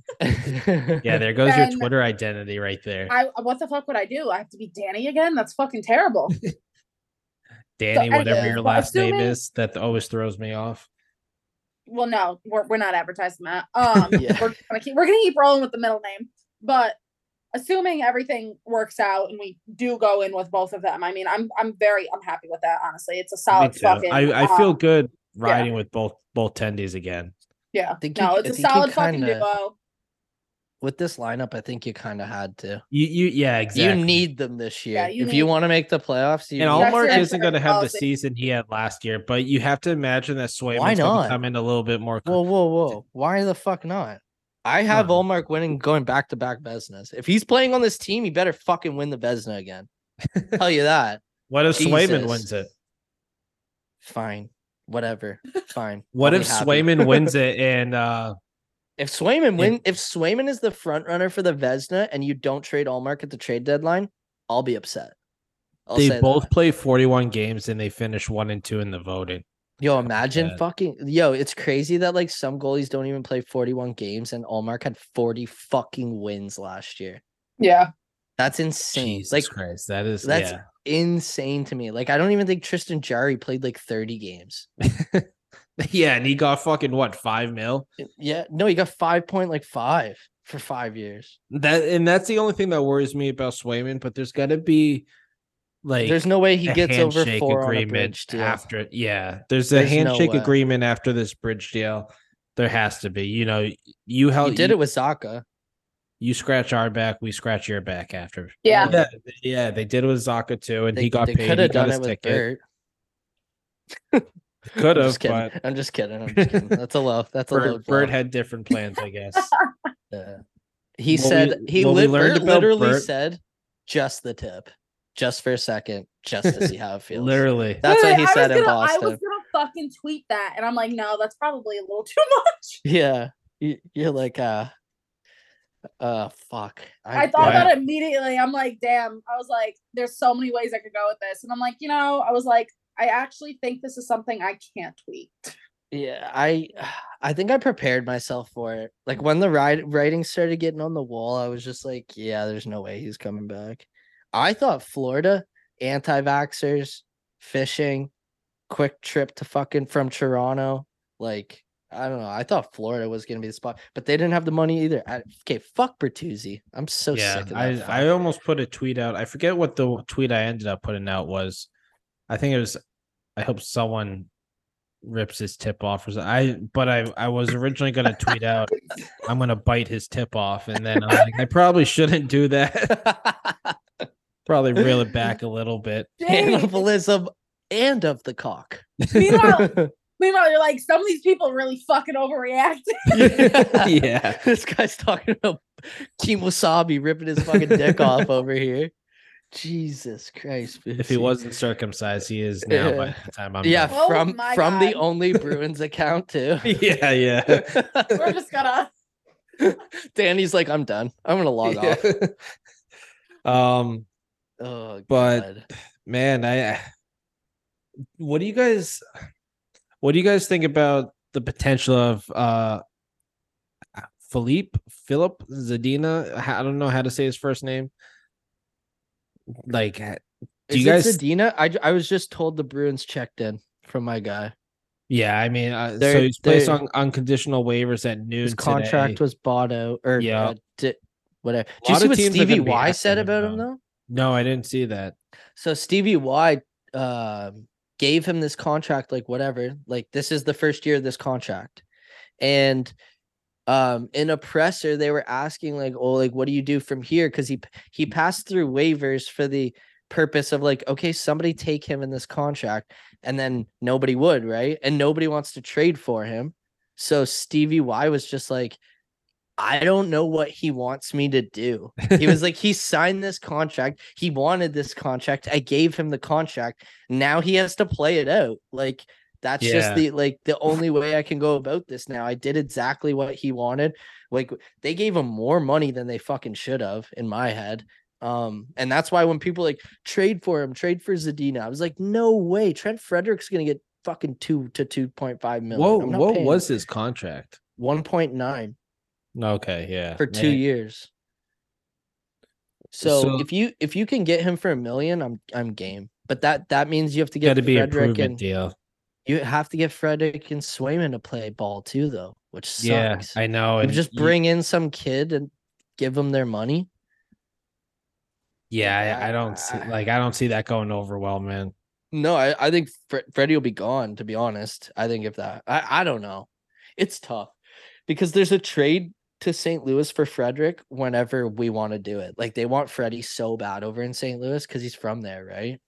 Yeah, there goes your Twitter identity right there. I what the fuck would I do? I have to be Dani again? That's fucking terrible. <laughs> Dani, whatever your well, last name is, that always throws me off. well, no, we're, we're not advertising that. Um, <laughs> Yeah. we're gonna keep we're gonna keep rolling with the middle name, but assuming everything works out and we do go in with both of them, I mean, I'm I'm very I'm happy with that. Honestly, it's a solid fucking. I, I feel um, good riding with both both tendies again. Yeah, think no, you- it's I a solid fucking kinda- duo. With this lineup, I think you kind of had to. You you yeah, exactly. You need them this year. you if you want to make the playoffs, you and need- Ullmark isn't going to insurance have the season he had last year, but you have to imagine that Swayman's Why going not? to come in a little bit more. Whoa, whoa, whoa! Why the fuck not? I have No. Olmark winning, going back to back Vezinas. If he's playing on this team, he better fucking win the Vezina again. Tell you that. <laughs> What if Swayman wins it? Fine, whatever, fine. <laughs> What I'll if. Swayman wins <laughs> it and uh If Swayman Yeah. win, if Swayman is the front runner for the Vezina, and you don't trade Ullmark at the trade deadline, I'll be upset. I'll they both that. play 41 games and they finish one and two in the voting? Yo, imagine bad. fucking yo. It's crazy that like some goalies don't even play 41 games, and Ullmark had 40 fucking wins last year. Yeah, That's insane. Jesus like Christ, that is that's yeah. Insane to me. Like I don't even think Tristan Jarry played like 30 games. <laughs> yeah, and he got fucking what five mil? Yeah, no, he got five point like five for five years. That and that's the only thing that worries me about Swayman. But there's got to be like There's no way he gets over four agreement deal. after. Yeah, there's a There's handshake way. agreement after this bridge deal. There has to be. You know, you He held did you, it with Zacha. You scratch our back, we scratch your back after. yeah. yeah, yeah. They did it with Zacha too, and They, he got they paid. could He have got done his it with ticket. Bert. <laughs> Could I'm have, just kidding. but I'm just kidding. I'm just kidding. That's a low. That's a low. Bird, Bird had different plans, I guess. <laughs> Yeah. He What we- said he what we lit- learned Bert literally Bert- said just the tip, just for a second, just to see how it <laughs> feels. Literally, That's what Wait, he I said in gonna- I was gonna fucking tweet that, and I'm like, no, that's probably a little too much. Yeah, you- you're like uh, uh, fuck. I thought Wow. about it immediately. I'm like, damn. I was like, there's so many ways I could go with this, and I'm like, you know, I was like, I actually think this is something I can't tweet. Yeah, I <sighs> I think I prepared myself for it. Like when the ride writing started getting on the wall, I was just like, yeah, there's no way he's coming back. I thought Florida, anti-vaxxers, fishing, quick trip to fucking from Toronto. Like, I don't know. I thought Florida was gonna be the spot, but they didn't have the money either. I, okay, fuck Bertuzzi. I'm so yeah, sick of that. I. I almost put a tweet out. I forget what the tweet I ended up putting out was. I think it was. I hope someone rips his tip off or something. I but I I was originally gonna tweet out. <laughs> I'm gonna bite his tip off, and then I'm like, I probably shouldn't do that. <laughs> probably reel it back a little bit. cannibalism and of the cock. Meanwhile, <laughs> meanwhile, you're like, some of these people really fucking overreact. <laughs> <laughs> Yeah. <laughs> This guy's talking about King Wasabi ripping his fucking dick off over here. Jesus Christ. If he wasn't circumcised, he is now by Yeah. the time I'm yeah. Oh from my from the only Bruins account too. yeah, yeah. We're just gonna. Dani's like, I'm done. I'm gonna log off. um Oh, But- man i what do you guys what do you guys think about the potential of uh philippe filip zadina i don't know how to say his first name like do is you guys Zadina? I was just told the Bruins checked in from my guy. yeah i mean uh, so he's placed on unconditional waivers at noon His contract today. was bought out, or Yeah. uh, di- whatever. Do you see what Stevie Y said about him though? no i didn't see that So Stevie Y um gave him this contract, like whatever. Like this is the first year of this contract, and um in a presser they were asking like, oh, like what do you do from here? Because he he passed through waivers for the purpose of like, okay, somebody take him in this contract, and then nobody would, right? And nobody wants to trade for him. So Stevie Y was just like, I don't know what he wants me to do. He was like, <laughs> he signed this contract. He wanted this contract. I gave him the contract. Now he has to play it out. Like that's just the like the only way I can go about this now. I did exactly what he wanted. Like they gave him more money than they fucking should have in my head. Um, and that's why when people like trade for him, trade for Zadina, I was like, no way. Trent Frederic's gonna get fucking two to two point five million. what what was his contract one point nine okay yeah for two man. years. So, So- if you if you can get him for a million, I'm I'm game. But that that means you have to got get to be a Frederic proven and deal you have to get Frederic and Swayman to play ball too, though, which sucks. yeah i know You and just you- bring in some kid and give them their money. Yeah, I, I don't see like I don't see that going over well, man. No, I, I think Fre- Freddie will be gone. To be honest, I think if that, I, I don't know. It's tough because there's a trade to St. Louis for Frederic whenever we want to do it. Like they want Freddie so bad over in St. Louis because he's from there, right?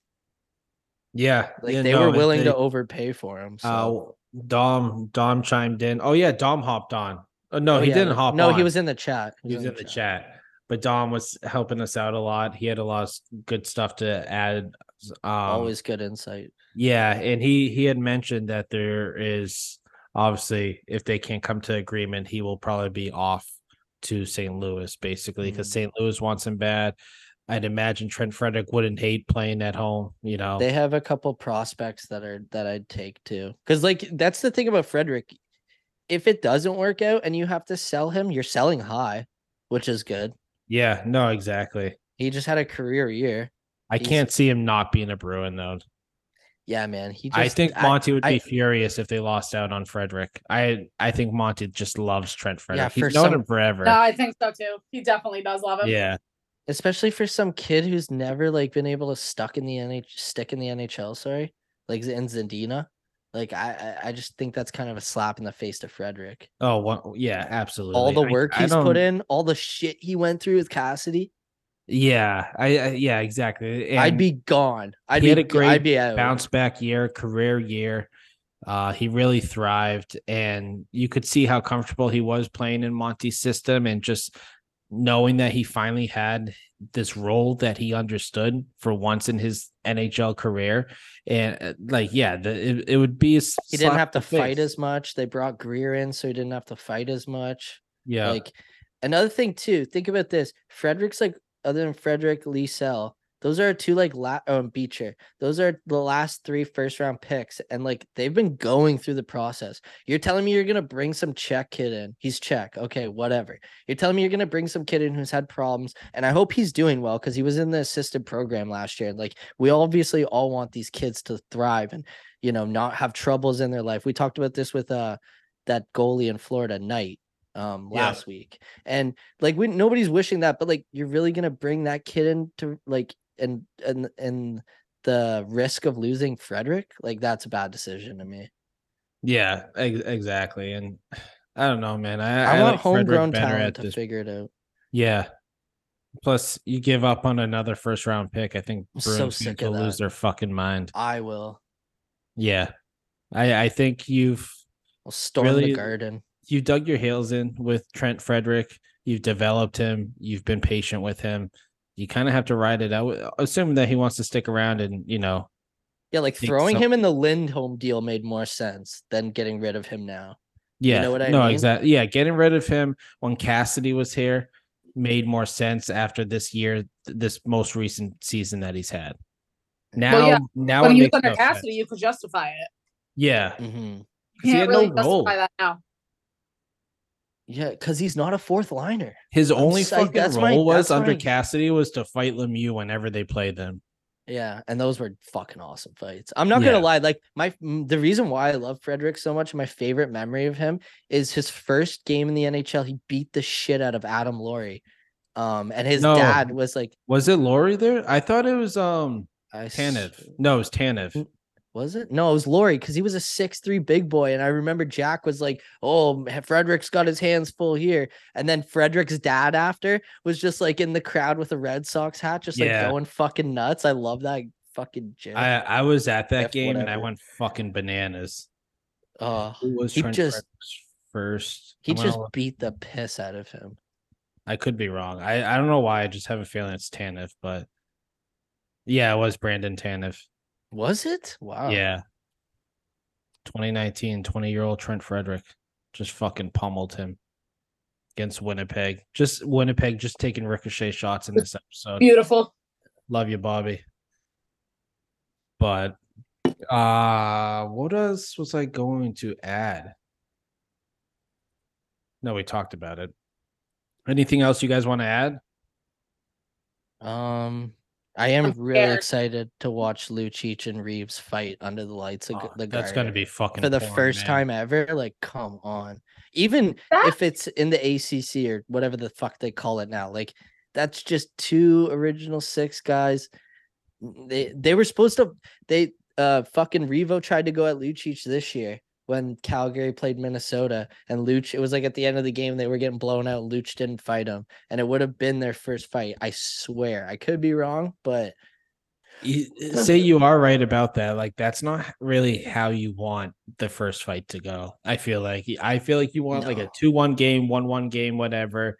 Yeah, Like yeah, they no, were willing they- to overpay for him. So. Uh, Dom Dom chimed in. Oh yeah, Dom hopped on. Oh, no, Oh, he yeah, didn't hop No, on. he was in the chat. he was in the chat. But Dom was helping us out a lot. He had a lot of good stuff to add. Um, Always good insight. Yeah, and he he had mentioned that there is obviously if they can't come to agreement, he will probably be off to St. Louis basically because Mm. St. Louis wants him bad. I'd imagine Trent Frederic wouldn't hate playing at home. You know, They have a couple prospects that are that I'd take too. Because like that's the thing about Frederic. If it doesn't work out and you have to sell him, you're selling high, which is good. yeah, no, exactly. He just had a career year. I He's- can't see him not being a Bruin though. Yeah, man. He just I think Monty would I- be furious if they lost out on Frederic. I I think Monty just loves Trent Frederic. Yeah, He's known some- him forever. No, I think so too. He definitely does love him. yeah, especially for some kid who's never like been able to stuck in the NH stick in the NHL, sorry. Like in Zadina. Like I I I just think that's kind of a slap in the face to Frederic. Oh, one, yeah, absolutely. All the work I he's put in, all the shit he went through with Cassidy. Yeah, I, I yeah, exactly. I'd be gone. I'd he be had a great I'd be bounce back year, career year. Uh, he really thrived, and you could see how comfortable he was playing in Monty's system, and just knowing that he finally had this role that he understood for once in his NHL career. And uh, like, yeah, the, it, it would be He didn't have to fight as much. They brought Greer in, so he didn't have to fight as much. Yeah, Like another thing too, think about this. Frederic's like other than Frederic Lysell, Those are two like la- um Beecher. Those are the last three first round picks, and like they've been going through the process. You're telling me you're gonna bring some Czech kid in. He's Czech, okay, whatever. You're telling me you're gonna bring some kid in who's had problems, and I hope he's doing well because he was in the assisted program last year. Like we obviously all want these kids to thrive and you know not have troubles in their life. We talked about this with uh that goalie in Florida, Knight um Yeah. last week and like we nobody's wishing that but like you're really gonna bring that kid into like and and and the risk of losing frederic like that's a bad decision to me Yeah, ex- exactly. And <sighs> I don't know, man. I, i, I want like homegrown better talent at to this. figure it out Yeah. Plus, you give up on another first round pick. I think I'm so Bruins sick will lose their fucking mind. i will Yeah, I I think you've I'll storm Really- the garden you dug your heels in with Trent Frederic. You've developed him. You've been patient with him. You kind of have to ride it out, assuming that he wants to stick around and you know. yeah like throwing some- him in the lindholm deal made more sense than getting rid of him now Yeah, know what I no, mean? exactly. Yeah, getting rid of him when Cassidy was here made more sense after this year, this most recent season that he's had. Now, yeah, now when it he was under no Cassidy, sense. you could justify it. Yeah, hmm 'cause he Can't really no role. justify that now. Yeah because he's not a fourth liner His only s- like, fucking that's role my- was under Cassidy was to fight Lemieux whenever they played them. Yeah, and those were fucking awesome fights. I'm not gonna lie, like my the reason why I love Frederic so much, my favorite memory of him is his first game in the NHL. He beat the shit out of Adam Lowry, um, and his No. dad was like, Was it Lowry there? I thought it was um I s- Tanev. No, it was Tanev. Was it? No, it was Lowry because he was a six three big boy, and I remember Jack was like, "Oh, Frederic's got his hands full here," and then Frederic's dad after was just like in the crowd with a Red Sox hat, just like going fucking nuts. I love that fucking gif. I I was at that F game and I went fucking bananas. oh, Who was He just- first? he just look- beat the piss out of him. I could be wrong. I, I don't know why. I just have a feeling it's Tanev, but yeah, it was Brandon Tanev. Was it? Wow. Yeah. 2019, 20 year old Trent Frederic just fucking pummeled him against Winnipeg. Just Winnipeg just taking ricochet shots in this episode. Beautiful. Love you, Bobby. But uh what else was I going to add? No, we talked about it. Anything else you guys want to add? Um, I am I'm really scared. excited to watch Lucic and Reaves fight under the lights of Oh, the that's going to be fucking for the porn, first man. time ever. Like, come on. Even That- if it's in the ACC or whatever the fuck they call it now, like that's just two original six guys. They they were supposed to they uh fucking Reavo tried to go at Lucic this year when Calgary played Minnesota and Luch it was like at the end of the game they were getting blown out. Luch didn't fight him and it would have been their first fight. I swear. I could be wrong, but You, <laughs> say you are right about that. Like that's not really how you want the first fight to go. I feel like I feel like you want like a two-one game, one-one game, whatever.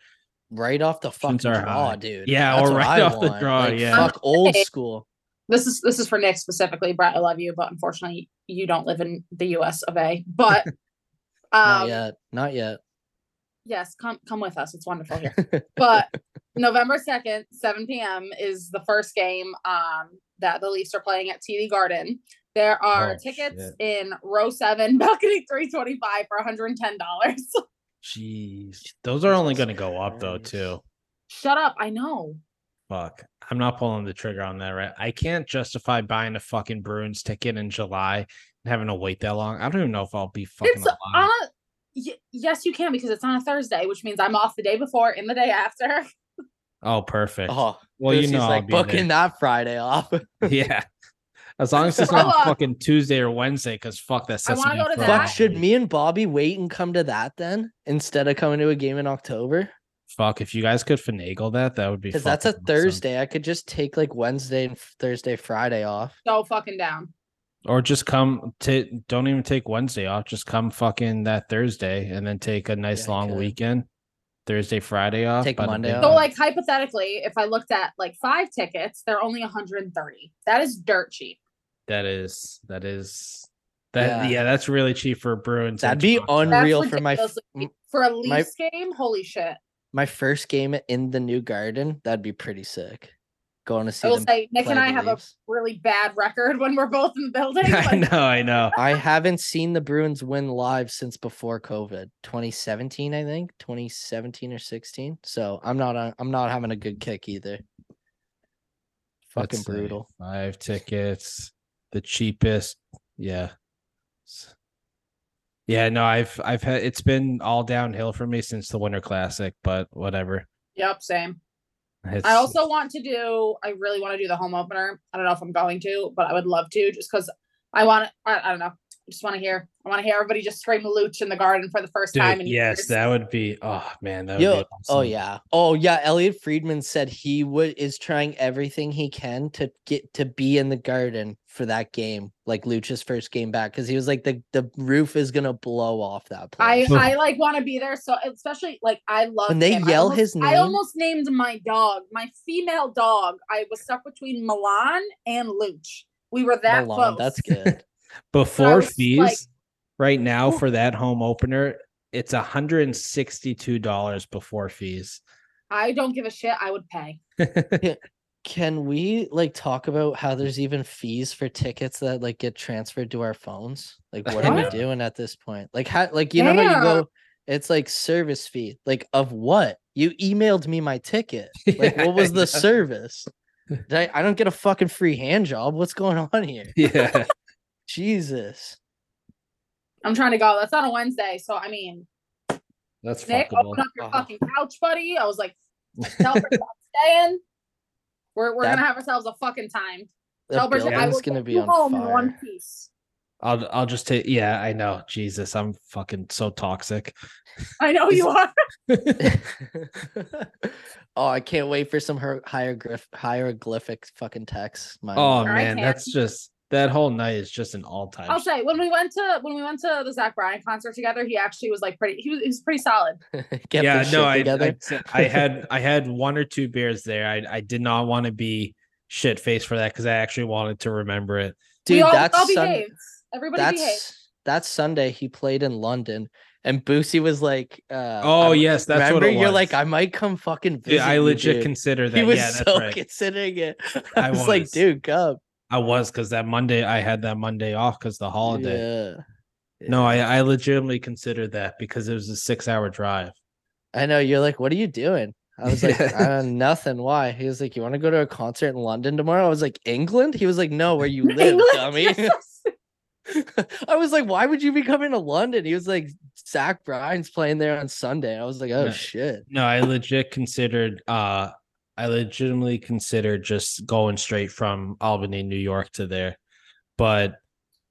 right off the fucking draw, high. dude. Yeah, That's or right I off the draw, Like, yeah. Fuck old school. This is this is for Nick specifically, Brett. I love you, but unfortunately, you don't live in the U.S. of A. But <laughs> <laughs> Not um, yet. Not yet. yes, come come with us. It's wonderful here. <laughs> but November 2nd, 7 p.m. is the first game um, that the Leafs are playing at TD Garden. There are Oh, tickets shit. in row seven, balcony 325 for $110. Jeez. Those are only going to go up though, too. Shut up. I know. Fuck. I'm not pulling the trigger on that, right? I can't justify buying a fucking Bruins ticket in July and having to wait that long. I don't even know if I'll be fucking It's alive. on. Y- yes, you can because it's on a Thursday, which means I'm off the day before and the day after. <laughs> oh, perfect. Oh, well, you know, I'll like be there. booking that Friday off. <laughs> yeah. As long as it's not fucking Tuesday or Wednesday, because fuck that. sets wanna go to for that. Fuck, should me and Bobby wait and come to that then instead of coming to a game in October? Fuck, if you guys could finagle that, that would be. Because that's a awesome. Thursday. I could just take like Wednesday and Thursday, Friday off. So fucking down. Or just come to. Don't even take Wednesday off. Just come fucking that Thursday, and then take a nice Yeah, long weekend. Thursday, Friday off. Take bada Monday bing. off. So, like, hypothetically, if I looked at like five tickets, they're only 130. That is dirt cheap. That is that is that Yeah. yeah, that's really cheap for Bruins. in That'd be unreal for my ridiculously f- cheap. for a my- Leafs game. Holy shit! My first game in the new garden. That'd be pretty sick. going to see I will them. say Nick and I the have a really bad record when we're both in the <laughs> building. I know, I know. <laughs> I haven't seen the Bruins win live since before COVID, 2017, I think, 2017 or 16. So I'm not on, I'm not having a good kick either. Fucking Let's brutal. Five tickets, the cheapest. Yeah. Yeah, no, I've I've had it's been all downhill for me since the Winter Classic, but whatever. Yep, same. It's, I also want to do. I really want to do the home opener. I don't know if I'm going to, but I would love to, just because I want. I, I don't know. I just want to hear. I want to hear everybody just scream "Luch" in the garden for the first Dude, time. in yes, years. that would be oh man, that would Yo, be oh yeah. Oh yeah. Elliot Friedman said he would is trying everything he can to get to be in the garden for that game, like Lucha's first game back, because he was like the the roof is gonna blow off that I place. I I like want to be there. So especially like I love When they him. I yell almost- his name. I almost named my dog, my female dog. I was stuck between Milan and Luch. We were that Milan, close. that's good. Before was fees, like- right now Ooh. for that home opener, it's hundred and sixty-two dollars before fees. I don't give a shit. I would pay. <laughs> Can we like talk about how there's even fees for tickets that like get transferred to our phones? Like what are we <laughs> doing at this point? Like how like you know how you go it's like service fee. Like of what? You emailed me my ticket. Like Yeah, what was <laughs> the know. service? I, I don't get a fucking free hand job. What's going on here? yeah. Jesus. I'm trying to go. That's on a Wednesday. So I mean, That's Nick, fuckable. open up your Oh. fucking couch, buddy. I was like, <laughs> tell her to stop staying. We're we're That- gonna have ourselves a fucking time. The Tell Bridget I building's will gonna be on home in one piece. I'll I'll just take yeah, I know. Jesus, I'm fucking so toxic. I know you <laughs> are. <laughs> oh, I can't wait for some her- hieroglyph hieroglyphic fucking text. My Oh man, that's just that whole night is just an all-time. I'll say when we went to when we went to the Zach Bryan concert together, he actually was like pretty. He was, he was pretty solid. <laughs> Yeah, no, I. I I <laughs> had I had one or two beers there. I I did not want to be shit faced for that because I actually wanted to remember it. we Dude, all, that's all Sun- Everybody behaved. that's that's Sunday. He played in London, and Boosie was like, uh, Oh I'm- yes, that's remember what it was. you're like, I might come fucking visit. Yeah, I legit dude." consider that. He was yeah, that's so right. considering <laughs> it. I, I was, like, dude, come. I was because that Monday I had that Monday off because the holiday. Yeah. No, I I legitimately considered that because it was a six-hour drive. I know. You're like, what are you doing? I was like, uh, <laughs> nothing. Why? He was like, you want to go to a concert in London tomorrow? I was like, England? He was like, no, where you live, dummy. you're so sick. I was like, why would you be coming to London? He was like, Zach Bryan's playing there on Sunday. I was like, oh Yeah. shit. No, I legit considered uh I legitimately considered just going straight from Albany, New York to there, but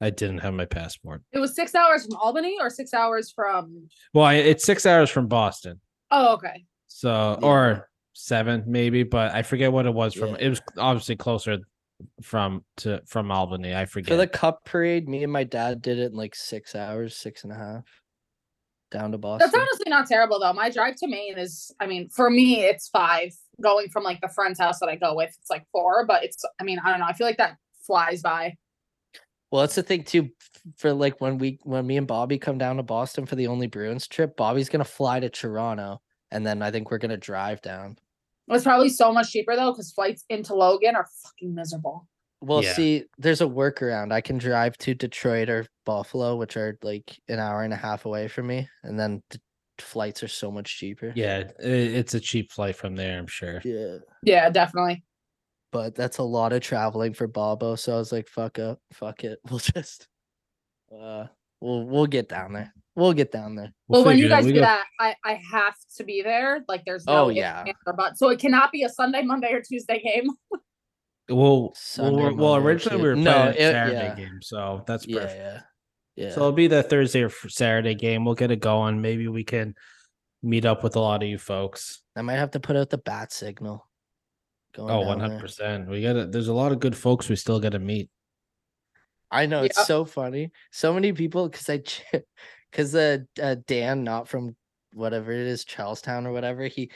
I didn't have my passport. It was six hours from Albany or six hours from. Well, I, it's six hours from Boston, Oh, okay. so Yeah. or seven maybe, but I forget what it was from. Yeah. It was obviously closer from to from Albany. I forget. For the cup parade, me and my dad did it in like six hours, six and a half, down to Boston. That's honestly not terrible though. My drive to Maine is, I mean, for me, it's five. Going from like the friend's house that I go with, it's like four. But it's, I mean, I don't know. I feel like that flies by. Well, that's the thing too. For like when we when me and Bobby come down to Boston for the only Bruins trip, Bobby's gonna fly to Toronto, and then I think we're gonna drive down. It's probably so much cheaper though, because flights into Logan are fucking miserable. Well, Yeah. see, there's a workaround. I can drive to Detroit or Buffalo, which are like an hour and a half away from me, and then the flights are so much cheaper. yeah, i it's a cheap flight from there. I'm sure. Yeah. Yeah, definitely. But that's a lot of traveling for Bobo. So I was like, fuck up, fuck it. <laughs> We'll just uh we'll we'll get down there. We'll get down there. Well, when you figure it out. guys We do got- that, I I have to be there. Like, there's no Oh, ifs, yeah. ands, or buts. So it cannot be a Sunday, Monday, or Tuesday game. <laughs> Well, well, Sunday, we're- well, Monday, originally we were Tuesday. playing No, a it- Saturday yeah. game, so that's Yeah, perfect. yeah. Yeah. So it'll be the Thursday or Saturday game. We'll get it going. Maybe we can meet up with a lot of you folks. I might have to put out the bat signal. Going Oh, down 100 there. percent. We got to There's a lot of good folks we still got to meet. I know it's so funny. So many people because I because <laughs> uh, uh Dan not from whatever it is Charlestown or whatever he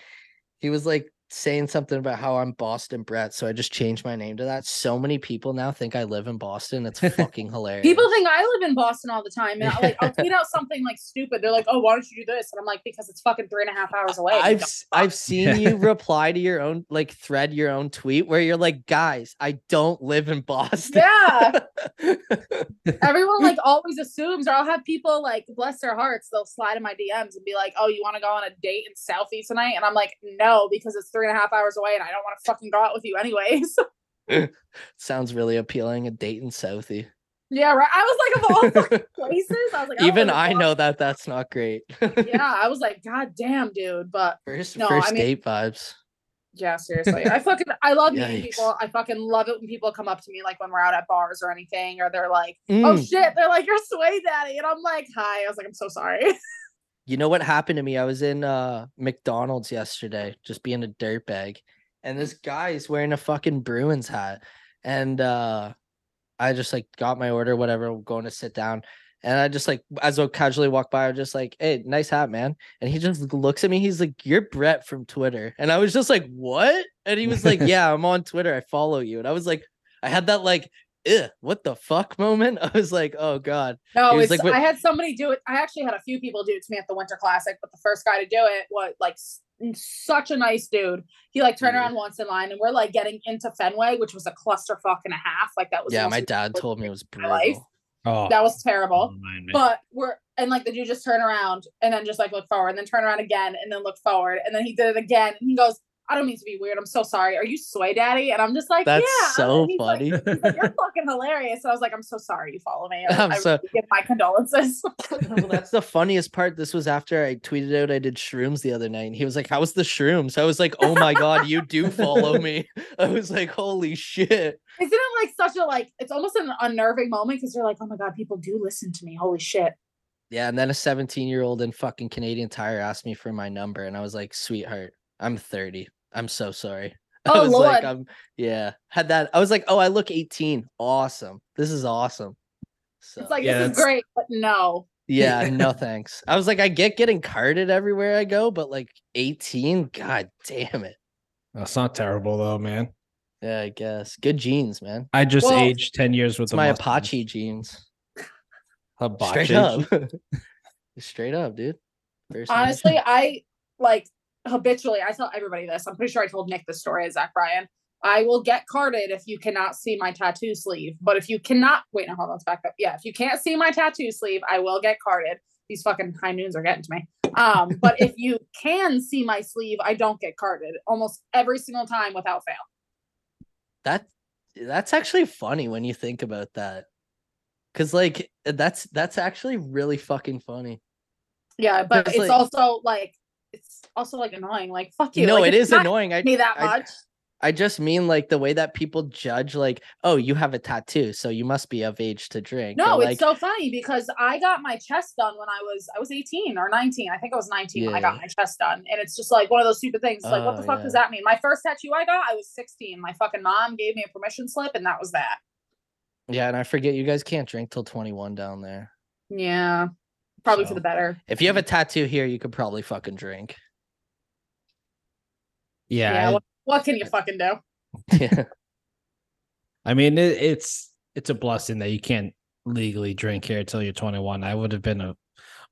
he was like saying something about how I'm Boston Brett, so I just changed my name to that. So many people now think I live in Boston. It's <laughs> fucking hilarious. People think I live in Boston all the time, and I, like I'll tweet out something like stupid. They're like, "Oh, why don't you do this?" And I'm like, "Because it's fucking three and a half hours away." I've I've seen you <laughs> reply to your own like thread your own tweet where you're like, guys, I don't live in Boston. yeah. <laughs> Everyone like always assumes, or I'll have people like bless their hearts, they'll slide in my DMs and be like, "Oh, you want to go on a date in Southie tonight?" And I'm like, "No, because it's three and a half hours away, and I don't want to fucking go out with you anyways." <laughs> Sounds really appealing. A date in Southie. yeah, right. I was like, of all <laughs> places, I was like, Even I know that that's not great. <laughs> Yeah, I was like, God damn, dude. But First No, first I mean- date vibes. yeah, seriously, I fucking I love meeting people. I fucking love it when people come up to me like when we're out at bars or anything, or they're like, "Oh Mm. shit," they're like, "You're Sway Daddy," and I'm like, "Hi." I was like, "I'm so sorry." You know what happened to me? I was in uh McDonald's yesterday, just being a dirtbag, and this guy is wearing a fucking Bruins hat, and uh I just like got my order, whatever, going to sit down, and I just like as I casually walk by, I'm just like, "Hey, nice hat, man," and he just looks at me, he's like, "You're Brett from Twitter," and I was just like, "What?" And he was like, <laughs> "Yeah, I'm on Twitter, I follow you," and I was like, I had that like. Ugh, what the fuck <laughs> moment? I was like, oh god. No, He was it's, like, I had somebody do it. I actually had a few people do it to me at the Winter Classic, but the first guy to do it was like such a nice dude. He like turned mm. around once in line, and we're like getting into Fenway, which was a clusterfuck and a half. Like that was Yeah, my dad told me it was in life. brutal. Oh, That was terrible. don't mind me. But we're and like the dude just turn around and then just like look forward and then turn around again and then look forward and then he did it again and he goes, I don't mean to be weird. I'm so sorry. Are you Sway Daddy? And I'm just like, That's yeah. so And he's like- funny. he's like, You're fucking hilarious. And I was like, I'm so sorry you follow me. <laughs> I, I'm I so- really give my condolences. <laughs> well, <laughs> that's the funniest part. This was after I tweeted out I did shrooms the other night. And he was like, "How was the shrooms? I was like, Oh my god, you do follow me. I was like, Holy shit. Isn't it like such a like? It's almost an unnerving moment because you're like, oh my god, people do listen to me. Holy shit. Yeah, and then a 17 year old in fucking Canadian Tire asked me for my number, and I was like, Sweetheart, I'm 30. I'm so sorry. <laughs> I Oh, was like, Lord. I'm yeah. Had that. I was like, Oh, I look 18. Awesome. This is awesome. So It's like Yeah, this is great, but no. yeah, <laughs> no thanks. I was like, I get getting carded everywhere I go, but like 18, god damn it. That's not terrible though, man. Yeah, I guess. Good genes, man. I just Well, aged ten years with my mustache. Apache genes. Hibachi. Straight up. <laughs> Straight up, dude. First name. Honestly, I like habitually. I tell everybody this. I'm pretty sure I told Nick the story as Zach Bryan. I will get carded if you cannot see my tattoo sleeve. But if you cannot, wait, no, hold on, let's back up. Yeah, if you can't see my tattoo sleeve, I will get carded. These fucking high noons are getting to me. Um, but if you can see my sleeve, I don't get carded almost every single time without fail. that that's actually funny when you think about that. Cause like that's that's actually really fucking funny. Yeah, but It's it's like- also like it's also like annoying. Like fuck you. no, like, it's annoying. I Me that I- much. I just mean like the way that people judge, like, oh, you have a tattoo, so you must be of age to drink. No, or, it's so funny because I got my chest done when I was I was 18 or 19. I think I was 19 when I got my chest done. And it's just like one of those stupid things. It's like, what the Oh, fuck yeah. does that mean? My first tattoo I got, I was 16. My fucking mom gave me a permission slip, and that was that. yeah, and I forget you guys can't drink till 21 down there. Yeah. Probably for the better. If you have a tattoo here, you could probably fucking drink. Yeah, Yeah. I- what, what can you fucking do? yeah. <laughs> I mean, it, it's it's a blessing that you can't legally drink here until you're 21. I would have been a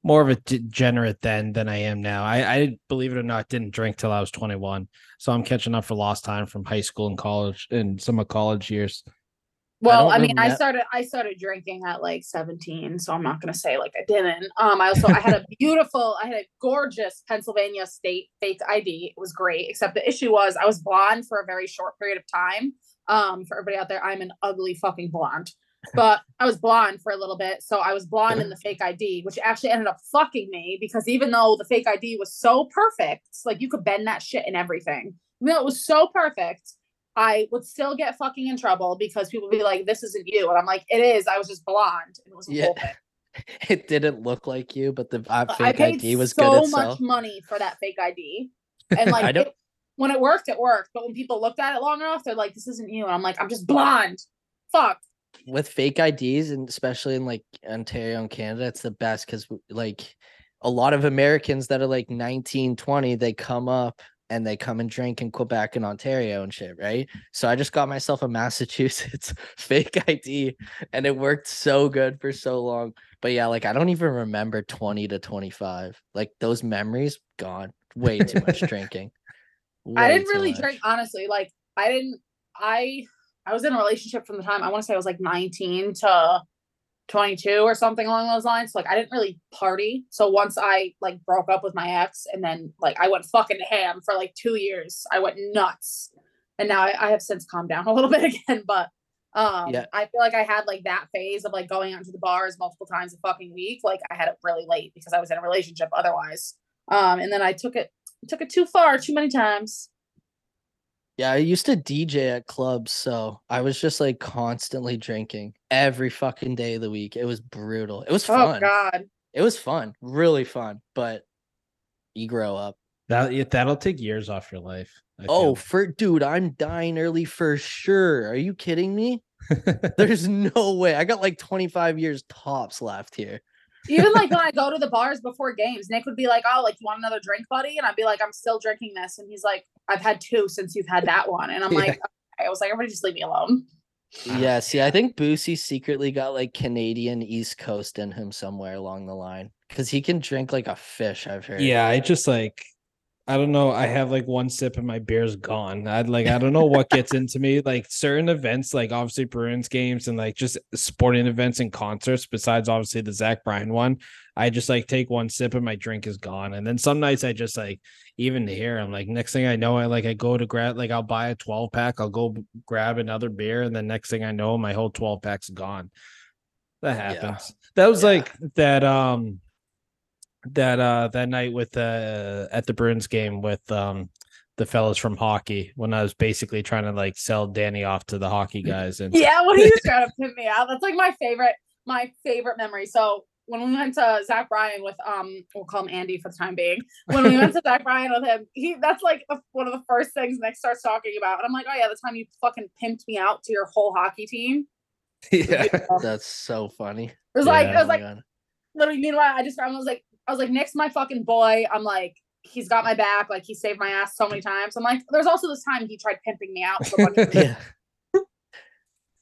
more of a degenerate then than I am now. I, I believe it or not didn't drink till I was 21, so I'm catching up for lost time from high school and college and some of college years. Well, don't I, mean, I started I started drinking at like 17, so I'm not gonna say like I didn't. Um, I also I had a <laughs> beautiful, I had a gorgeous Pennsylvania state fake ID. It was great, except the issue was I was blonde for a very short period of time. Um, for everybody out there, I'm an ugly fucking blonde. But I was blonde for a little bit, so I was blonde in the fake ID, which actually ended up fucking me because even though the fake ID was so perfect, like you could bend that shit and everything, even though it was so perfect, I would still get fucking in trouble because people would be like, "This isn't you," and I'm like, "It is. I was just blonde." And it was Yeah. <laughs> It didn't look like you, but the uh, fake paid ID was so good much money for that fake ID, <laughs> and like it- when it worked, it worked. But when people looked at it long enough, they're like, "This isn't you," and I'm like, "I'm just blonde." Fuck. with fake IDs and especially in like Ontario and Canada, it's the best because like a lot of Americans that are like 19, 20, they come up and they come and drink in Quebec and Ontario and shit, right? So I just got myself a <laughs> Massachusetts <laughs> fake ID and it worked so good for so long. But yeah, like I don't even remember 20 to 25. Like those memories gone. Way too much <laughs> drinking. I didn't really much. drink honestly. Like I didn't I I was in a relationship from the time I want to say I was like 19 to 22 or something along those lines. Like I didn't really party. So once I like broke up with my ex and then like I went fucking ham for like two years. I went nuts. And now I, I have since calmed down <laughs> a little bit again. But um Yeah. I feel like I had like that phase of like going out to the bars multiple times a fucking week. Like I had it really late because I was in a relationship otherwise. Um and then I took it took it too far too many times. Yeah, I used to DJ at clubs, so I was just like constantly drinking every fucking day of the week. It was brutal. It was oh, fun. Oh god. It was fun, really fun. But you grow up. That that'll take years off your life. I Oh, feel. for dude, I'm dying early for sure. Are you kidding me? <laughs> There's no way. I got like 25 years tops left here. Even like when I <laughs> go to the bars before games, Nick would be like, "Oh, like you want another drink, buddy?" And I'd be like, "I'm still drinking this," and he's like, "I've had two since you've had that one," and I'm <laughs> Yeah. like, okay. "I was like, everybody just leave me alone." Yeah, see, I think Boosie secretly got like Canadian East Coast in him somewhere along the line because he can drink like a fish. I've heard. yeah, I just like I don't know. I have like one sip and my beer's gone. I'd like I don't know what gets <laughs> into me. Like certain events, like obviously Bruins games and like just sporting events and concerts, besides obviously the Zach Bryan one. I just like take one sip and my drink is gone. And then some nights I just like even here, I'm like, next thing I know, I like I go to grab like I'll buy a 12 pack, I'll go grab another beer, and then next thing I know, my whole 12 pack's gone. That Yeah. happens. That was Yeah. like that um that uh that night with uh at the Bruins game with um the fellas from hockey when I was basically trying to like sell Danny off to the hockey guys and Yeah, when he was <laughs> trying to pimp me out, that's like my favorite, my favorite memory. So when we went to Zach Bryan with um, we'll call him Andy for the time being. When we went to <laughs> Zach Bryan with him, he that's like the, one of the first things Nick starts talking about, and I'm like, oh yeah, the time you fucking pimped me out to your whole hockey team. yeah. <laughs> That's so funny. It was like, it was Oh my like God. literally meanwhile i just i was like i was like nick's my fucking boy i'm like he's got my back like he saved my ass so many times i'm like there's also this time he tried pimping me out to a bunch of yeah.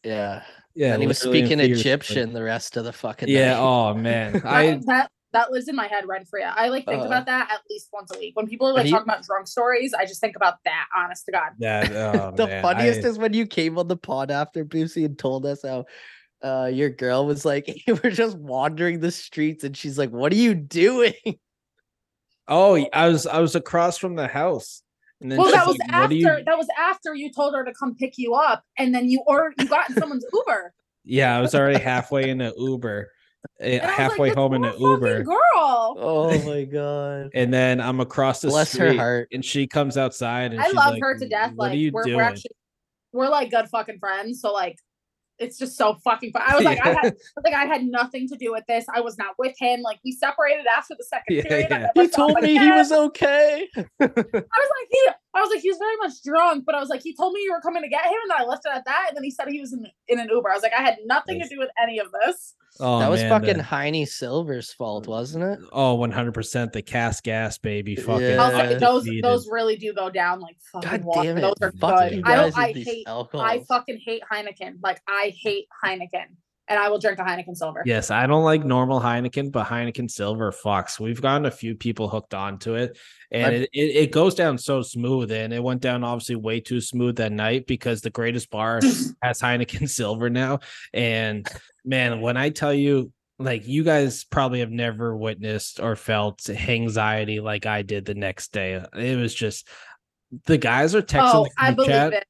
Yeah. Yeah. and he was speaking figuratively. Egyptian the rest of the fucking Yeah, night. oh man. <laughs> that, I that that lives in my head rent free i like think Uh, about that at least once a week when people are like and he- talking about drunk stories i just think about that honest to god that oh, <laughs> the man, funniest I- is when you came on the pod after Boosie and told us how uh your girl was like <laughs> you were just wandering the streets and she's like, What are you doing? <laughs> Oh, I was I was across from the house. And then well that was like, after you-" that was after you told her to come pick you up and then you or you got in someone's uber Yeah, I was already halfway in an Uber. eh, and halfway like, home in an Uber. girl Oh my god. And then I'm across the Bless her street heart. and she comes outside and I she's love like, her to death. What Like are you we're, doing? we're actually we're like good fucking friends. So like it's just so fucking fun. I was like, I had <laughs> like I had nothing to do with this. I was not with him. Like we separated after the second Yeah, period. Yeah. He told him me he was okay. I was like, he I was like, he was very much drunk, but I was like, he told me you were coming to get him, and then I left it at that. And then he said he was in, in an Uber. I was like, I had nothing to do with any of this. oh, that was man, fucking the- Heine Silver's fault, wasn't it? oh 100% the cast gas baby fucking Yeah. Like, those defeated. those really do go down like fucking God damn it. Those are Fuck good. I don't I with these hate I fucking hate Heineken. Like I hate Heineken. And I will drink a Heineken silver. Yes, I don't like normal Heineken, but Heineken Silver fucks. We've gotten a few people hooked onto it, and it, it, it goes down so smooth. And it went down obviously way too smooth that night because the greatest bar <laughs> has Heineken <laughs> Silver now. And man, when I tell you, like you guys probably have never witnessed or felt anxiety like I did the next day. It was just the guys are texting Oh, the I believe chat. it.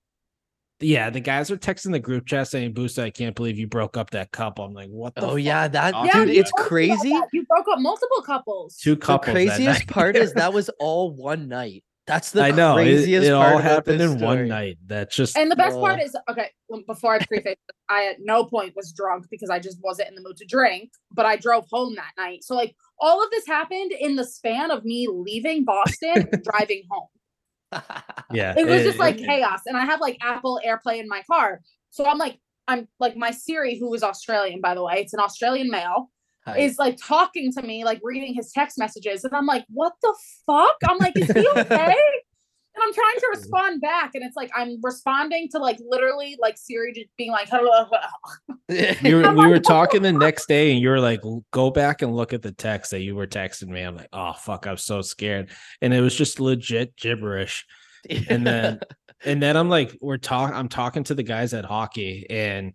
Yeah, the guys are texting the group chat saying, "Booster, I can't believe you broke up that couple." I'm like, "What the Oh fuck yeah, that are Yeah, dude, it's told me about crazy. You broke up multiple couples. two couples. that craziest part is that <laughs> was all one night. That's the I know craziest it part all happened this in one night. That's just And the best part is okay. Um, before I preface, I at no point was drunk because I just wasn't in the mood to drink. But I drove home that night, so like all of this happened in the span of me leaving Boston <laughs> driving home. Yeah. It was just it- like chaos, and I have like Apple AirPlay in my car, so I'm like, I'm like my Siri, who is Australian by the way, it's an Australian male, Hi. is like talking to me, like reading his text messages, and I'm like, what the fuck? I'm like, is he okay? And I'm trying to <laughs> respond back, and it's like I'm responding to like literally like Siri just being like, <laughs> "Hello." <laughs> we were, we were talking the next day and you were like go back and look at the text that you were texting me. I'm like oh fuck i'm so scared. And it was just legit gibberish. And then and then i'm like we're talking i'm talking to the guys at hockey and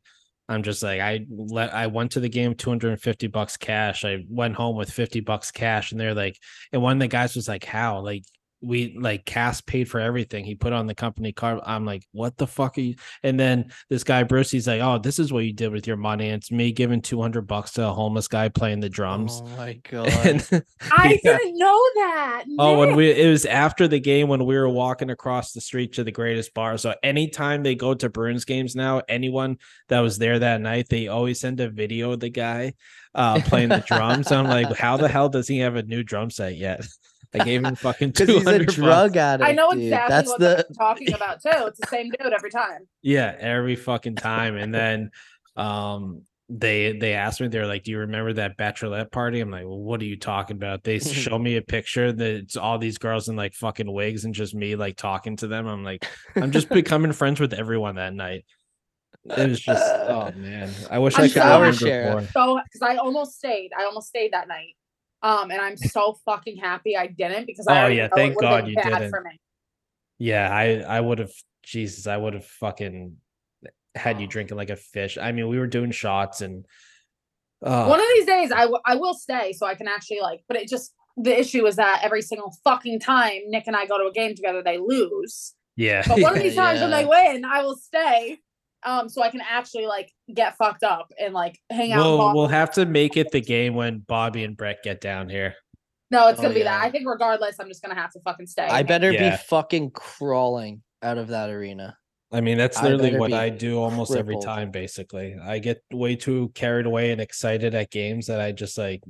i'm just like i let i went to the game 250 bucks cash. I went home with 50 bucks cash and they're like and one of the guys was like how? Like we like Cass paid for everything. He put on the company car. I'm like, what the fuck are you? And then this guy Bruce, he's like, oh, this is what you did with your money. And it's me giving 200 bucks to a homeless guy playing the drums. Oh my <laughs> god. And I <laughs> Yeah. didn't know that. Oh, when we it was after the game when we were walking across the street to the greatest bar. So anytime they go to Bruins games now, anyone that was there that night, they always send a video of the guy uh playing the drums. I'm like, how the hell does he have a new drum set yet? <laughs> I gave him fucking <laughs> Because he's a 200 bucks. drug addict. I know dude. exactly That's what the I'm talking <laughs> about too. It's the same dude every time. Yeah, every fucking time. And then um they they asked me, they're like, Do you remember that bachelorette party? I'm like, well, what are you talking about? They <laughs> show me a picture that it's all these girls in like fucking wigs and just me like talking to them. I'm like, I'm just becoming friends with everyone that night. It was just oh man. I wish i I'm could so- remember So because I almost stayed. I almost stayed that night. Um, and I'm so fucking happy I didn't because I Oh, yeah, thank God you didn't. For me. Yeah, I I would have Jesus, I would have fucking had you drinking like a fish. I mean, we were doing shots and uh One of these days, I, w- I will stay so I can actually like. But it just the issue is that every single fucking time Nick and I go to a game together, they lose. yeah. But one of <laughs> these times when they win, I will stay. Um, so I can actually like get fucked up and like hang out. We'll we'll have to make it the game when Bobby and Brett get down here. no, it's Oh, gonna be that. I think regardless, I'm just gonna have to fucking stay. I better Yeah. be fucking crawling out of that arena. I mean, that's literally better what I do almost every time. Basically, I get way too carried away and excited at games that I just like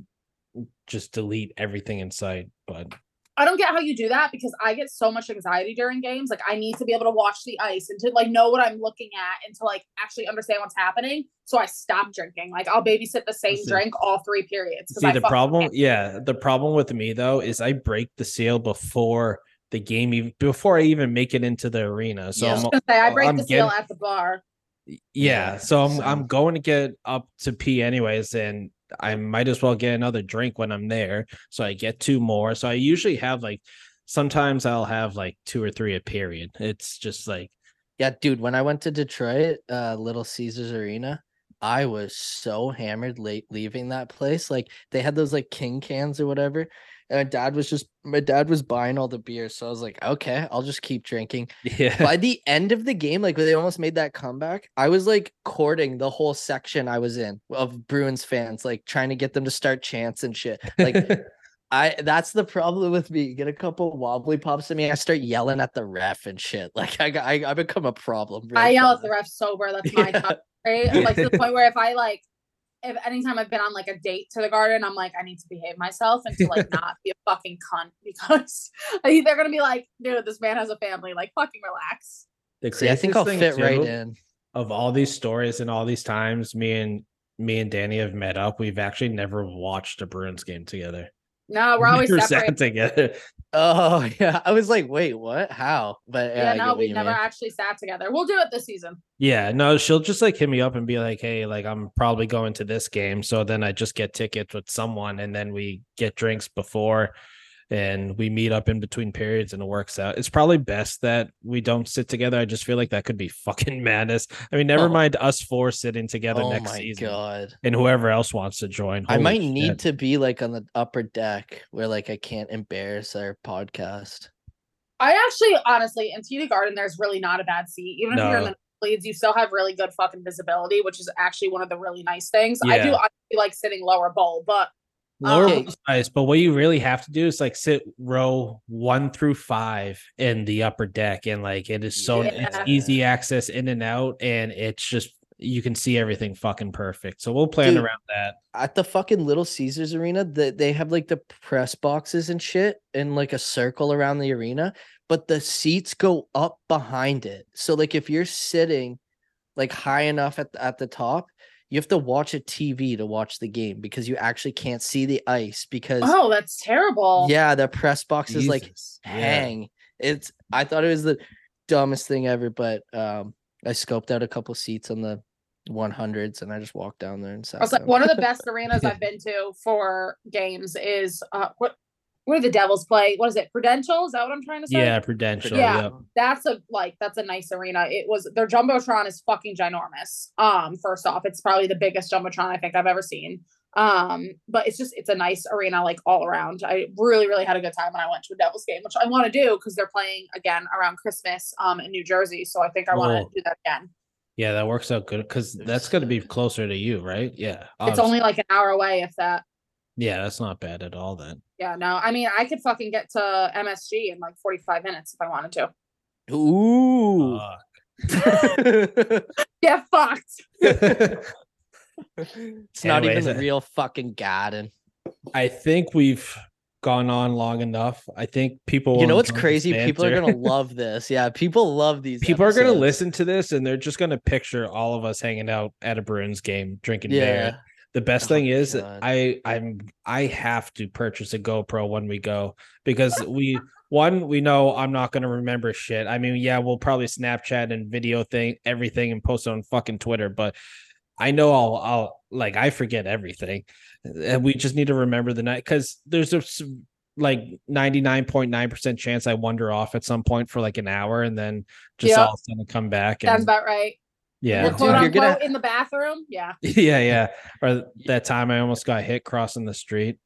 just delete everything in sight. But I don't get how you do that because I get so much anxiety during games. Like I need to be able to watch the ice and to like know what I'm looking at and to like actually understand what's happening. So I stop drinking. Like I'll babysit the same Listen. drink all three periods. 'cause see, I the fucking problem, can't. yeah, the problem with me though is I break the seal before the game, even before I even make it into the arena. So Yeah. I was I'm gonna say I break I'm the seal getting- at the bar. yeah, Yeah, so I'm same. I'm going to get up to pee anyways, and I might as well get another drink when I'm there. So I get two more. So I usually have like sometimes I'll have like two or three a period. It's just like Yeah, dude, when I went to Detroit, uh Little Caesars Arena, I was so hammered late leaving that place. Like they had those like king cans or whatever. And my dad was just my dad was buying all the beer. So I was like, okay, I'll just keep drinking. yeah. By the end of the game, like they almost made that comeback, I was like courting the whole section I was in of Bruins fans, like trying to get them to start chants and shit. Like <laughs> I that's the problem with me. Get a couple wobbly pops at me, I start yelling at the ref and shit. <laughs> Like I got- I, I become a problem. I real yell at the ref sober. That's <laughs> my Yeah. Top right? Like to the <laughs> point where if I like if anytime I've been on like a date to the garden, I'm like, I need to behave myself and to like <laughs> not be a fucking cunt <laughs> because I think they're gonna be like, dude, this man has a family. Like, fucking relax. The See, I think I'll thing, fit right too, in. Of all these stories and all these times me and me and Danny have met up, we've actually never watched a Bruins game together. No, we're <laughs> always Never separate. sat together. <laughs> Oh yeah. I was like, wait, what? How? But yeah, uh, Yeah, no, we never mean. actually sat together. We'll do it this season. Yeah, no, she'll just like hit me up and be like, "Hey, like I'm probably going to this game." So then I just get tickets with someone and then we get drinks before and we meet up in between periods and it works out. It's probably best that we don't sit together. I just feel like that could be <laughs> fucking madness. I mean, never Oh. mind us four sitting together Oh next my season god. and whoever else wants to join. I Holy might need to be like on the upper deck where like I can't embarrass our podcast. I actually, honestly, in TD Garden, there's really not a bad seat. Even if you're in the leads, you still have really good fucking visibility, which is actually one of the really nice things. I do honestly like sitting lower bowl, but Lower bowl's nice, but what you really have to do is like sit row one through five in the upper deck, and like it is so it's easy access in and out, and it's just you can see everything fucking perfect. So we'll plan Dude, around that. At the fucking Little Caesars arena, that they have like the press boxes and shit in like a circle around the arena, but the seats go up behind it. So like if you're sitting like high enough at the, at the top, you have to watch a TV to watch the game because you actually can't see the ice because oh, that's terrible. yeah, the press boxes like Jesus. Yeah. hang. It's I thought it was the dumbest thing ever, but um, I scoped out a couple seats on the 100s and I just walked down there and sat I was like, down. one of the best <laughs> arenas I've been to for games is uh what where do the Devils play? What is it? Prudential? Is that what I'm trying to say? Yeah, Prudential. Yeah. yep. That's a like that's a nice arena. It was their jumbotron is fucking ginormous. Um, first off, it's probably the biggest jumbotron I think I've ever seen. Um, but it's just it's a nice arena like all around. I really really had a good time when I went to a Devils game, which I want to do because they're playing again around Christmas um in New Jersey. So I think I want to do that again. Yeah, that works out good because that's going to be closer to you, right? Yeah. It's only like an hour away if that. Yeah, that's not bad at all then. Yeah, no, I mean I could fucking get to MSG in like 45 minutes if I wanted to. Ooh. Uh, <laughs> <laughs> Get fucked. <laughs> it's not even Anyways, the uh, real fucking Gaddon. I think we've gone on long enough. I think people. You know what's crazy? People are gonna love this. Yeah, people love these. people are gonna listen to this and they're just gonna picture all of us hanging out at a Bruins game drinking beer. Yeah. The best Oh thing is God. I I'm I have to purchase a GoPro when we go because we one we know I'm not gonna remember shit. I mean, yeah, we'll probably Snapchat and video thing everything and post it on fucking Twitter, but I know I'll I'll like I forget everything, and we just need to remember the night because there's a like 99.9% chance I wander off at some point for like an hour and then just Yep. all of a sudden come back Sounds and about right. Yeah Or dude, quote you're unquote gonna- in the bathroom. Yeah. <laughs> yeah yeah or <laughs> that time I almost got hit crossing the street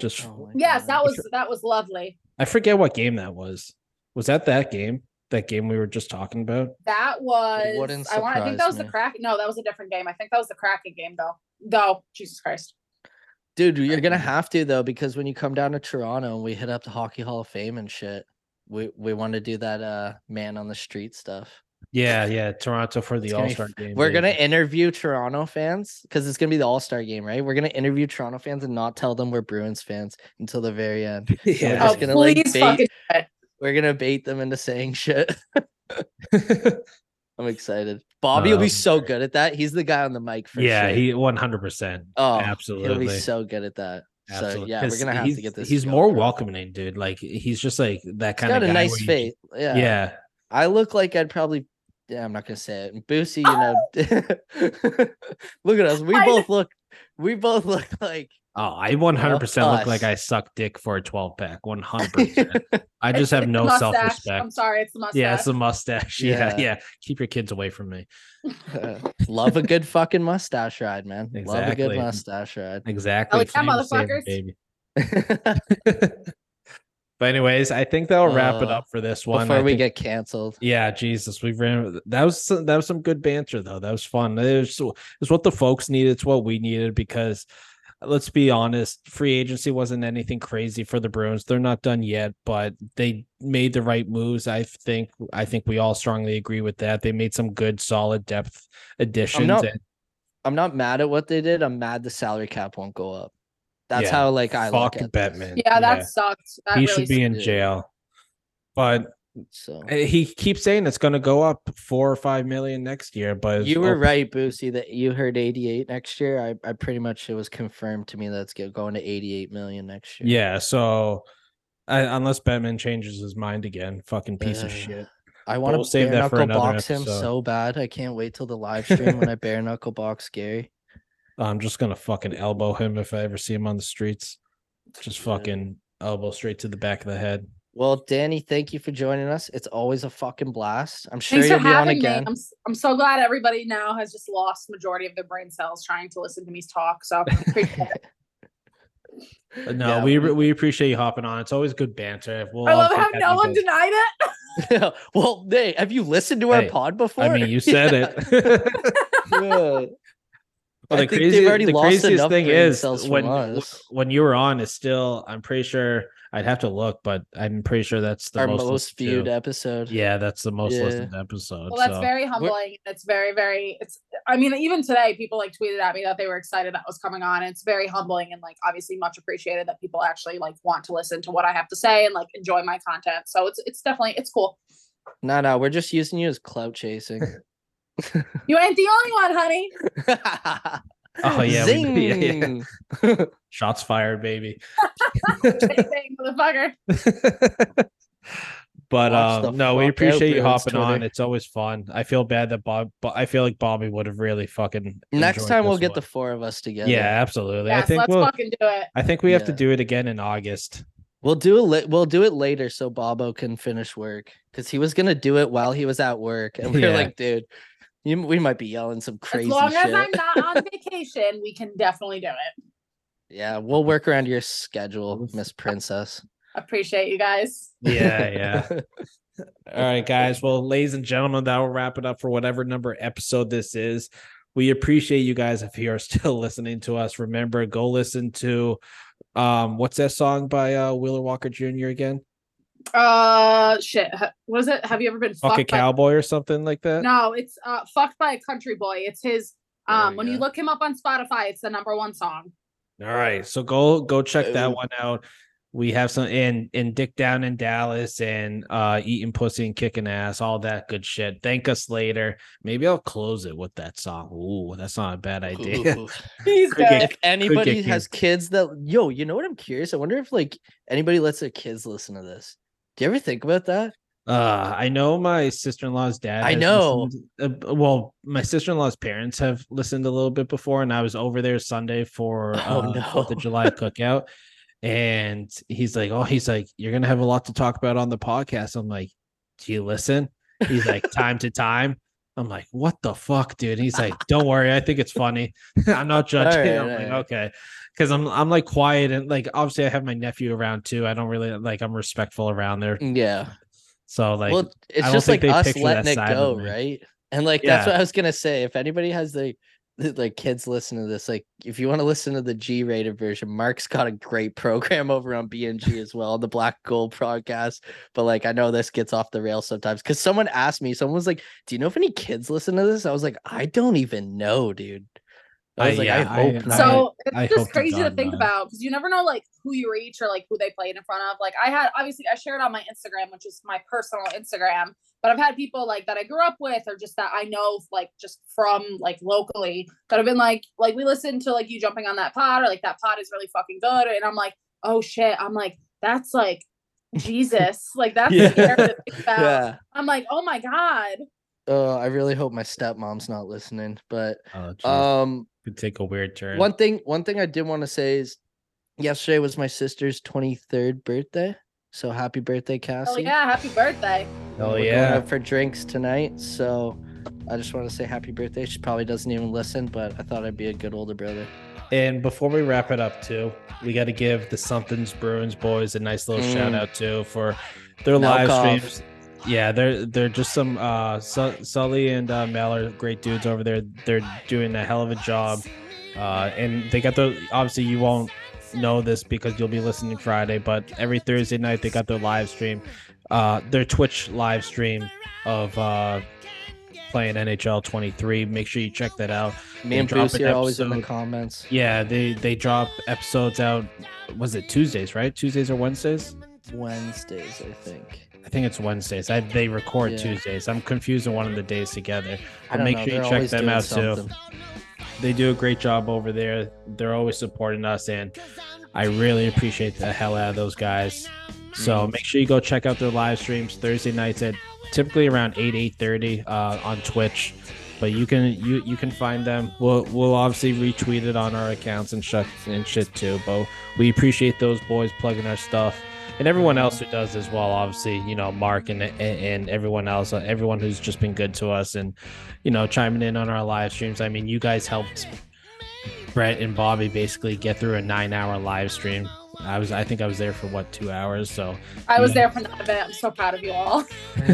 just Oh Yes, God. that was that was lovely. I forget what game that was was that that game that game we were just talking about That was I want I think that was surprise the me. crack. No, that was a different game. I think that was the cracking game though. Though, Jesus Christ. Dude, you're gonna have to though, because when you come down to Toronto and we hit up the Hockey Hall of Fame and shit, we we want to do that uh man on the street stuff. Yeah yeah Toronto for the It's gonna be All-Star game We're gonna interview Toronto fans because it's gonna be the All Star game, right? We're gonna interview Toronto fans and not tell them we're Bruins fans until the very end. <laughs> yeah Oh, just gonna, like, bait- fucking do it. We're gonna bait them into saying shit. <laughs> <laughs> I'm excited. Bobby will be Um, so good at that. He's the guy on the mic for yeah sure. he 100% oh, absolutely He'll be so good at that. So yeah, we're gonna have to get this. He's to more bro. welcoming, dude. Like he's just like that He's kind of got a guy nice where you- face. Yeah. Yeah. I look like I'd probably. Yeah, I'm not gonna say it. And Boosy, you know, oh! <laughs> look at us. We I know. both look. We both look <laughs> like. Oh, I 100% look like us. I suck dick for a 12 pack. 100%. <laughs> I just have It's the no mustache. self I'm respect. sorry, it's the mustache. Yeah, it's the mustache. Yeah, Yeah. yeah. Keep your kids away from me. Love a good fucking mustache ride, man. Exactly. Love a good Exactly. mustache ride. Exactly. Like that, Flame saver, motherfuckers. baby. But anyways, I think that'll wrap it Uh, up for this one. Before I we think- get canceled. Yeah, Jesus, we ran. That was some, that was some good banter though. That was fun. It was, it's what the folks needed. It's what we needed because let's be honest, free agency wasn't anything crazy for the Bruins. They're not done yet, but they made the right moves. I think. I think we all strongly agree with that. They made some good, solid depth additions. not and I'm not mad at what they did. I'm mad the salary cap won't go up. That's Yeah, how like I look fuck at Bettman. this. yeah, that sucks. That he really should be in sucked. jail. But So he keeps saying it's going to go up four or five million next year. But you were oh, right, Boosy, that you heard 88 next year. I, I pretty much it was confirmed to me that it's going to 88 million next year. Yeah, so I, unless Bettman changes his mind again, fucking piece of shit. I want we'll to save bare that knuckle another box him so bad. I can't wait till the live stream when I bare knuckle box Gary. <laughs> I'm just gonna fucking elbow him if I ever see him on the streets. Just Yeah. fucking elbow straight to the back of the head. Well, Dani, thank you for joining us. It's always a fucking blast. I'm sure Thanks you'll for be on having me. again. I'm, s- I'm so glad everybody now has just lost majority of their brain cells trying to listen to me talk. So appreciate it. <laughs> But no, Yeah, we we- we appreciate you hopping on. It's always good banter. We'll I love how no one denied it. <laughs> <laughs> well, hey, have you listened to our Hey, pod before? I mean, you said it. Yeah. Well, I the think crazy, they've already the lost craziest enough thing is when us. when you were on is still. I'm pretty sure I'd have to look, but I'm pretty sure that's the our most, most, listened to. viewed episode. Yeah, that's the most Yeah. listened episode. Well, that's so. very humbling. It's very, very. It's. I mean, even today, people like tweeted at me that they were excited that was coming on. It's very humbling and like obviously much appreciated that people actually like want to listen to what I have to say and like enjoy my content. So it's it's definitely it's cool. No, no, we're just using you as clout chasing. <laughs> <laughs> You ain't the only one, honey. <laughs> Oh, yeah, we- <laughs> yeah, yeah. Zing! Shots fired, baby. Same motherfucker. But um, no, we appreciate you Bruins hopping on. It's always fun. I feel bad that Bob, but I feel like Bobby would have really fucking. Next time we'll this get the four of us together. Yeah, absolutely. I think let's we'll. fucking do it. I think we have to do it again in August. We'll do it. La- we'll do it later so Bobo can finish work because he was gonna do it while he was at work, and we are Yeah. like, dude, you, we might be yelling some crazy as long shit. as I'm not on <laughs> vacation, we can definitely do it. Yeah, we'll work around your schedule, Miss Princess. Appreciate you guys. Yeah, <laughs> yeah. All right, guys. Well, ladies and gentlemen, that will wrap it up for whatever number episode this is. We appreciate you guys if you are <laughs> still listening to us. Remember, go listen to um what's that song by uh Wheeler Walker Jr. again? Uh, shit. Ha- What is it? Have you ever been Fuck a fucked by? cowboy or something like that. No, it's uh, fucked by a country boy. It's his. Um, we when you look him up on Spotify, it's the number one song. All right. So go go check that one out. We have some in in Dick Down in Dallas and uh eating pussy and kicking ass, all that good shit. Thank us later. Maybe I'll close it with that song. Ooh, that's not a bad idea. <laughs> <laughs> He's Could if anybody has kids that yo, you know what I'm curious? I wonder if like anybody lets their kids listen to this. Do you ever think about that? Uh, I know my sister in law's dad. I know. listened- uh, well, my sister in law's parents have listened a little bit before, and I was over there Sunday for <laughs> Oh, uh, no. Of July cookout, and he's like, "Oh, he's like, you're gonna have a lot to talk about on the podcast." I'm like, "Do you listen?" He's like, "Time to time." I'm like, "What the fuck, dude?" He's like, "Don't worry, I think it's funny. <laughs> I'm not judging." right, I'm like, alright. "Okay." Because I'm I'm like quiet and like obviously I have my nephew around too. I don't really like I'm respectful around there. Mm, yeah. So like well, it's just like us letting it go, right? And like that's what I was gonna say. If anybody has the <laughs> like kids listen to this, like if you want to listen to the G-rated version, Mark's got a great program <laughs> over on BNG as well, the Black Gold podcast. But like I know this gets off the rails sometimes because someone asked me, someone was like, "Do you know if any kids listen to this?" I was like, "I don't even know, dude." I Uh, was like, yeah, "I I- hope not." So it's I just hope to crazy to think not. about because you never know like who you reach or like who they played in front of. Like I had obviously I shared on my Instagram, which is my personal Instagram, but I've had people like that I grew up with or just that I know like just from like locally that have been like like we listened to like you jumping on that pod or like that pod is really fucking good and I'm like oh shit I'm like that's like Jesus like that's <laughs> Yeah. scary to think about. yeah. I'm like oh my god Oh, I really hope my stepmom's not listening, but Oh, um could take a weird turn. One thing, one thing I did want to say is, yesterday was my sister's twenty third birthday. So happy birthday, Cassie! oh yeah happy birthday Oh We're going yeah. out for drinks tonight. So I just want to say happy birthday. She probably doesn't even listen, but I thought I'd be a good older brother. And before we wrap it up, too, we got to give the Somethings Bruins boys a nice little Mm. shout out too for their Knock live off. streams. Yeah, they're they're just some uh Sully and uh, Mel are great dudes over there. They're doing a hell of a job. Uh, and they got the obviously you won't know this because you'll be listening Friday, but every Thursday night they got their live stream, uh, their Twitch live stream of uh playing NHL 23. Make sure you check that out. Me and an are always in the comments. Yeah, they they drop episodes out. Was it Tuesdays? Right, Tuesdays or Wednesdays? Wednesdays, I think. I think it's Wednesdays. I, they record Yeah. Tuesdays. I'm confusing one of the days together. But make know. sure you they're check them out too. They do a great job over there. They're always supporting us, and I really appreciate the hell out of those guys. So make sure you go check out their live streams Thursday nights at typically around eight eight thirty uh, on Twitch. But you can you you can find them. We'll we'll obviously retweet it on our accounts and shit and shit too. But we appreciate those boys plugging our stuff and everyone else who does as well. Obviously, you know Mark and and, everyone else, uh, everyone who's just been good to us and you know chiming in on our live streams. I mean, you guys helped Brett and Bobby basically get through a nine hour live stream. I was I think I was there for what two hours. So I was Yeah. there for none of it I'm so proud of you all <laughs>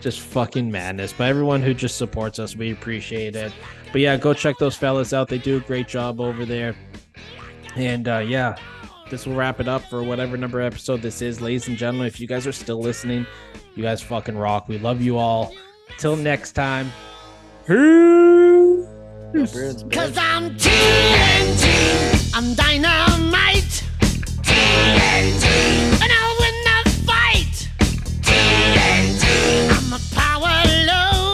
just fucking madness. But everyone who just supports us, we appreciate it. But yeah, go check those fellas out. They do a great job over there. And uh, yeah, this will wrap it up for whatever number episode this is, ladies and gentlemen. If you guys are still listening, you guys fucking rock. We love you all. Till next time. Cause I'm TNT, I'm dynamite. TNT, and I'll win the fight. TNT, I'm a power load.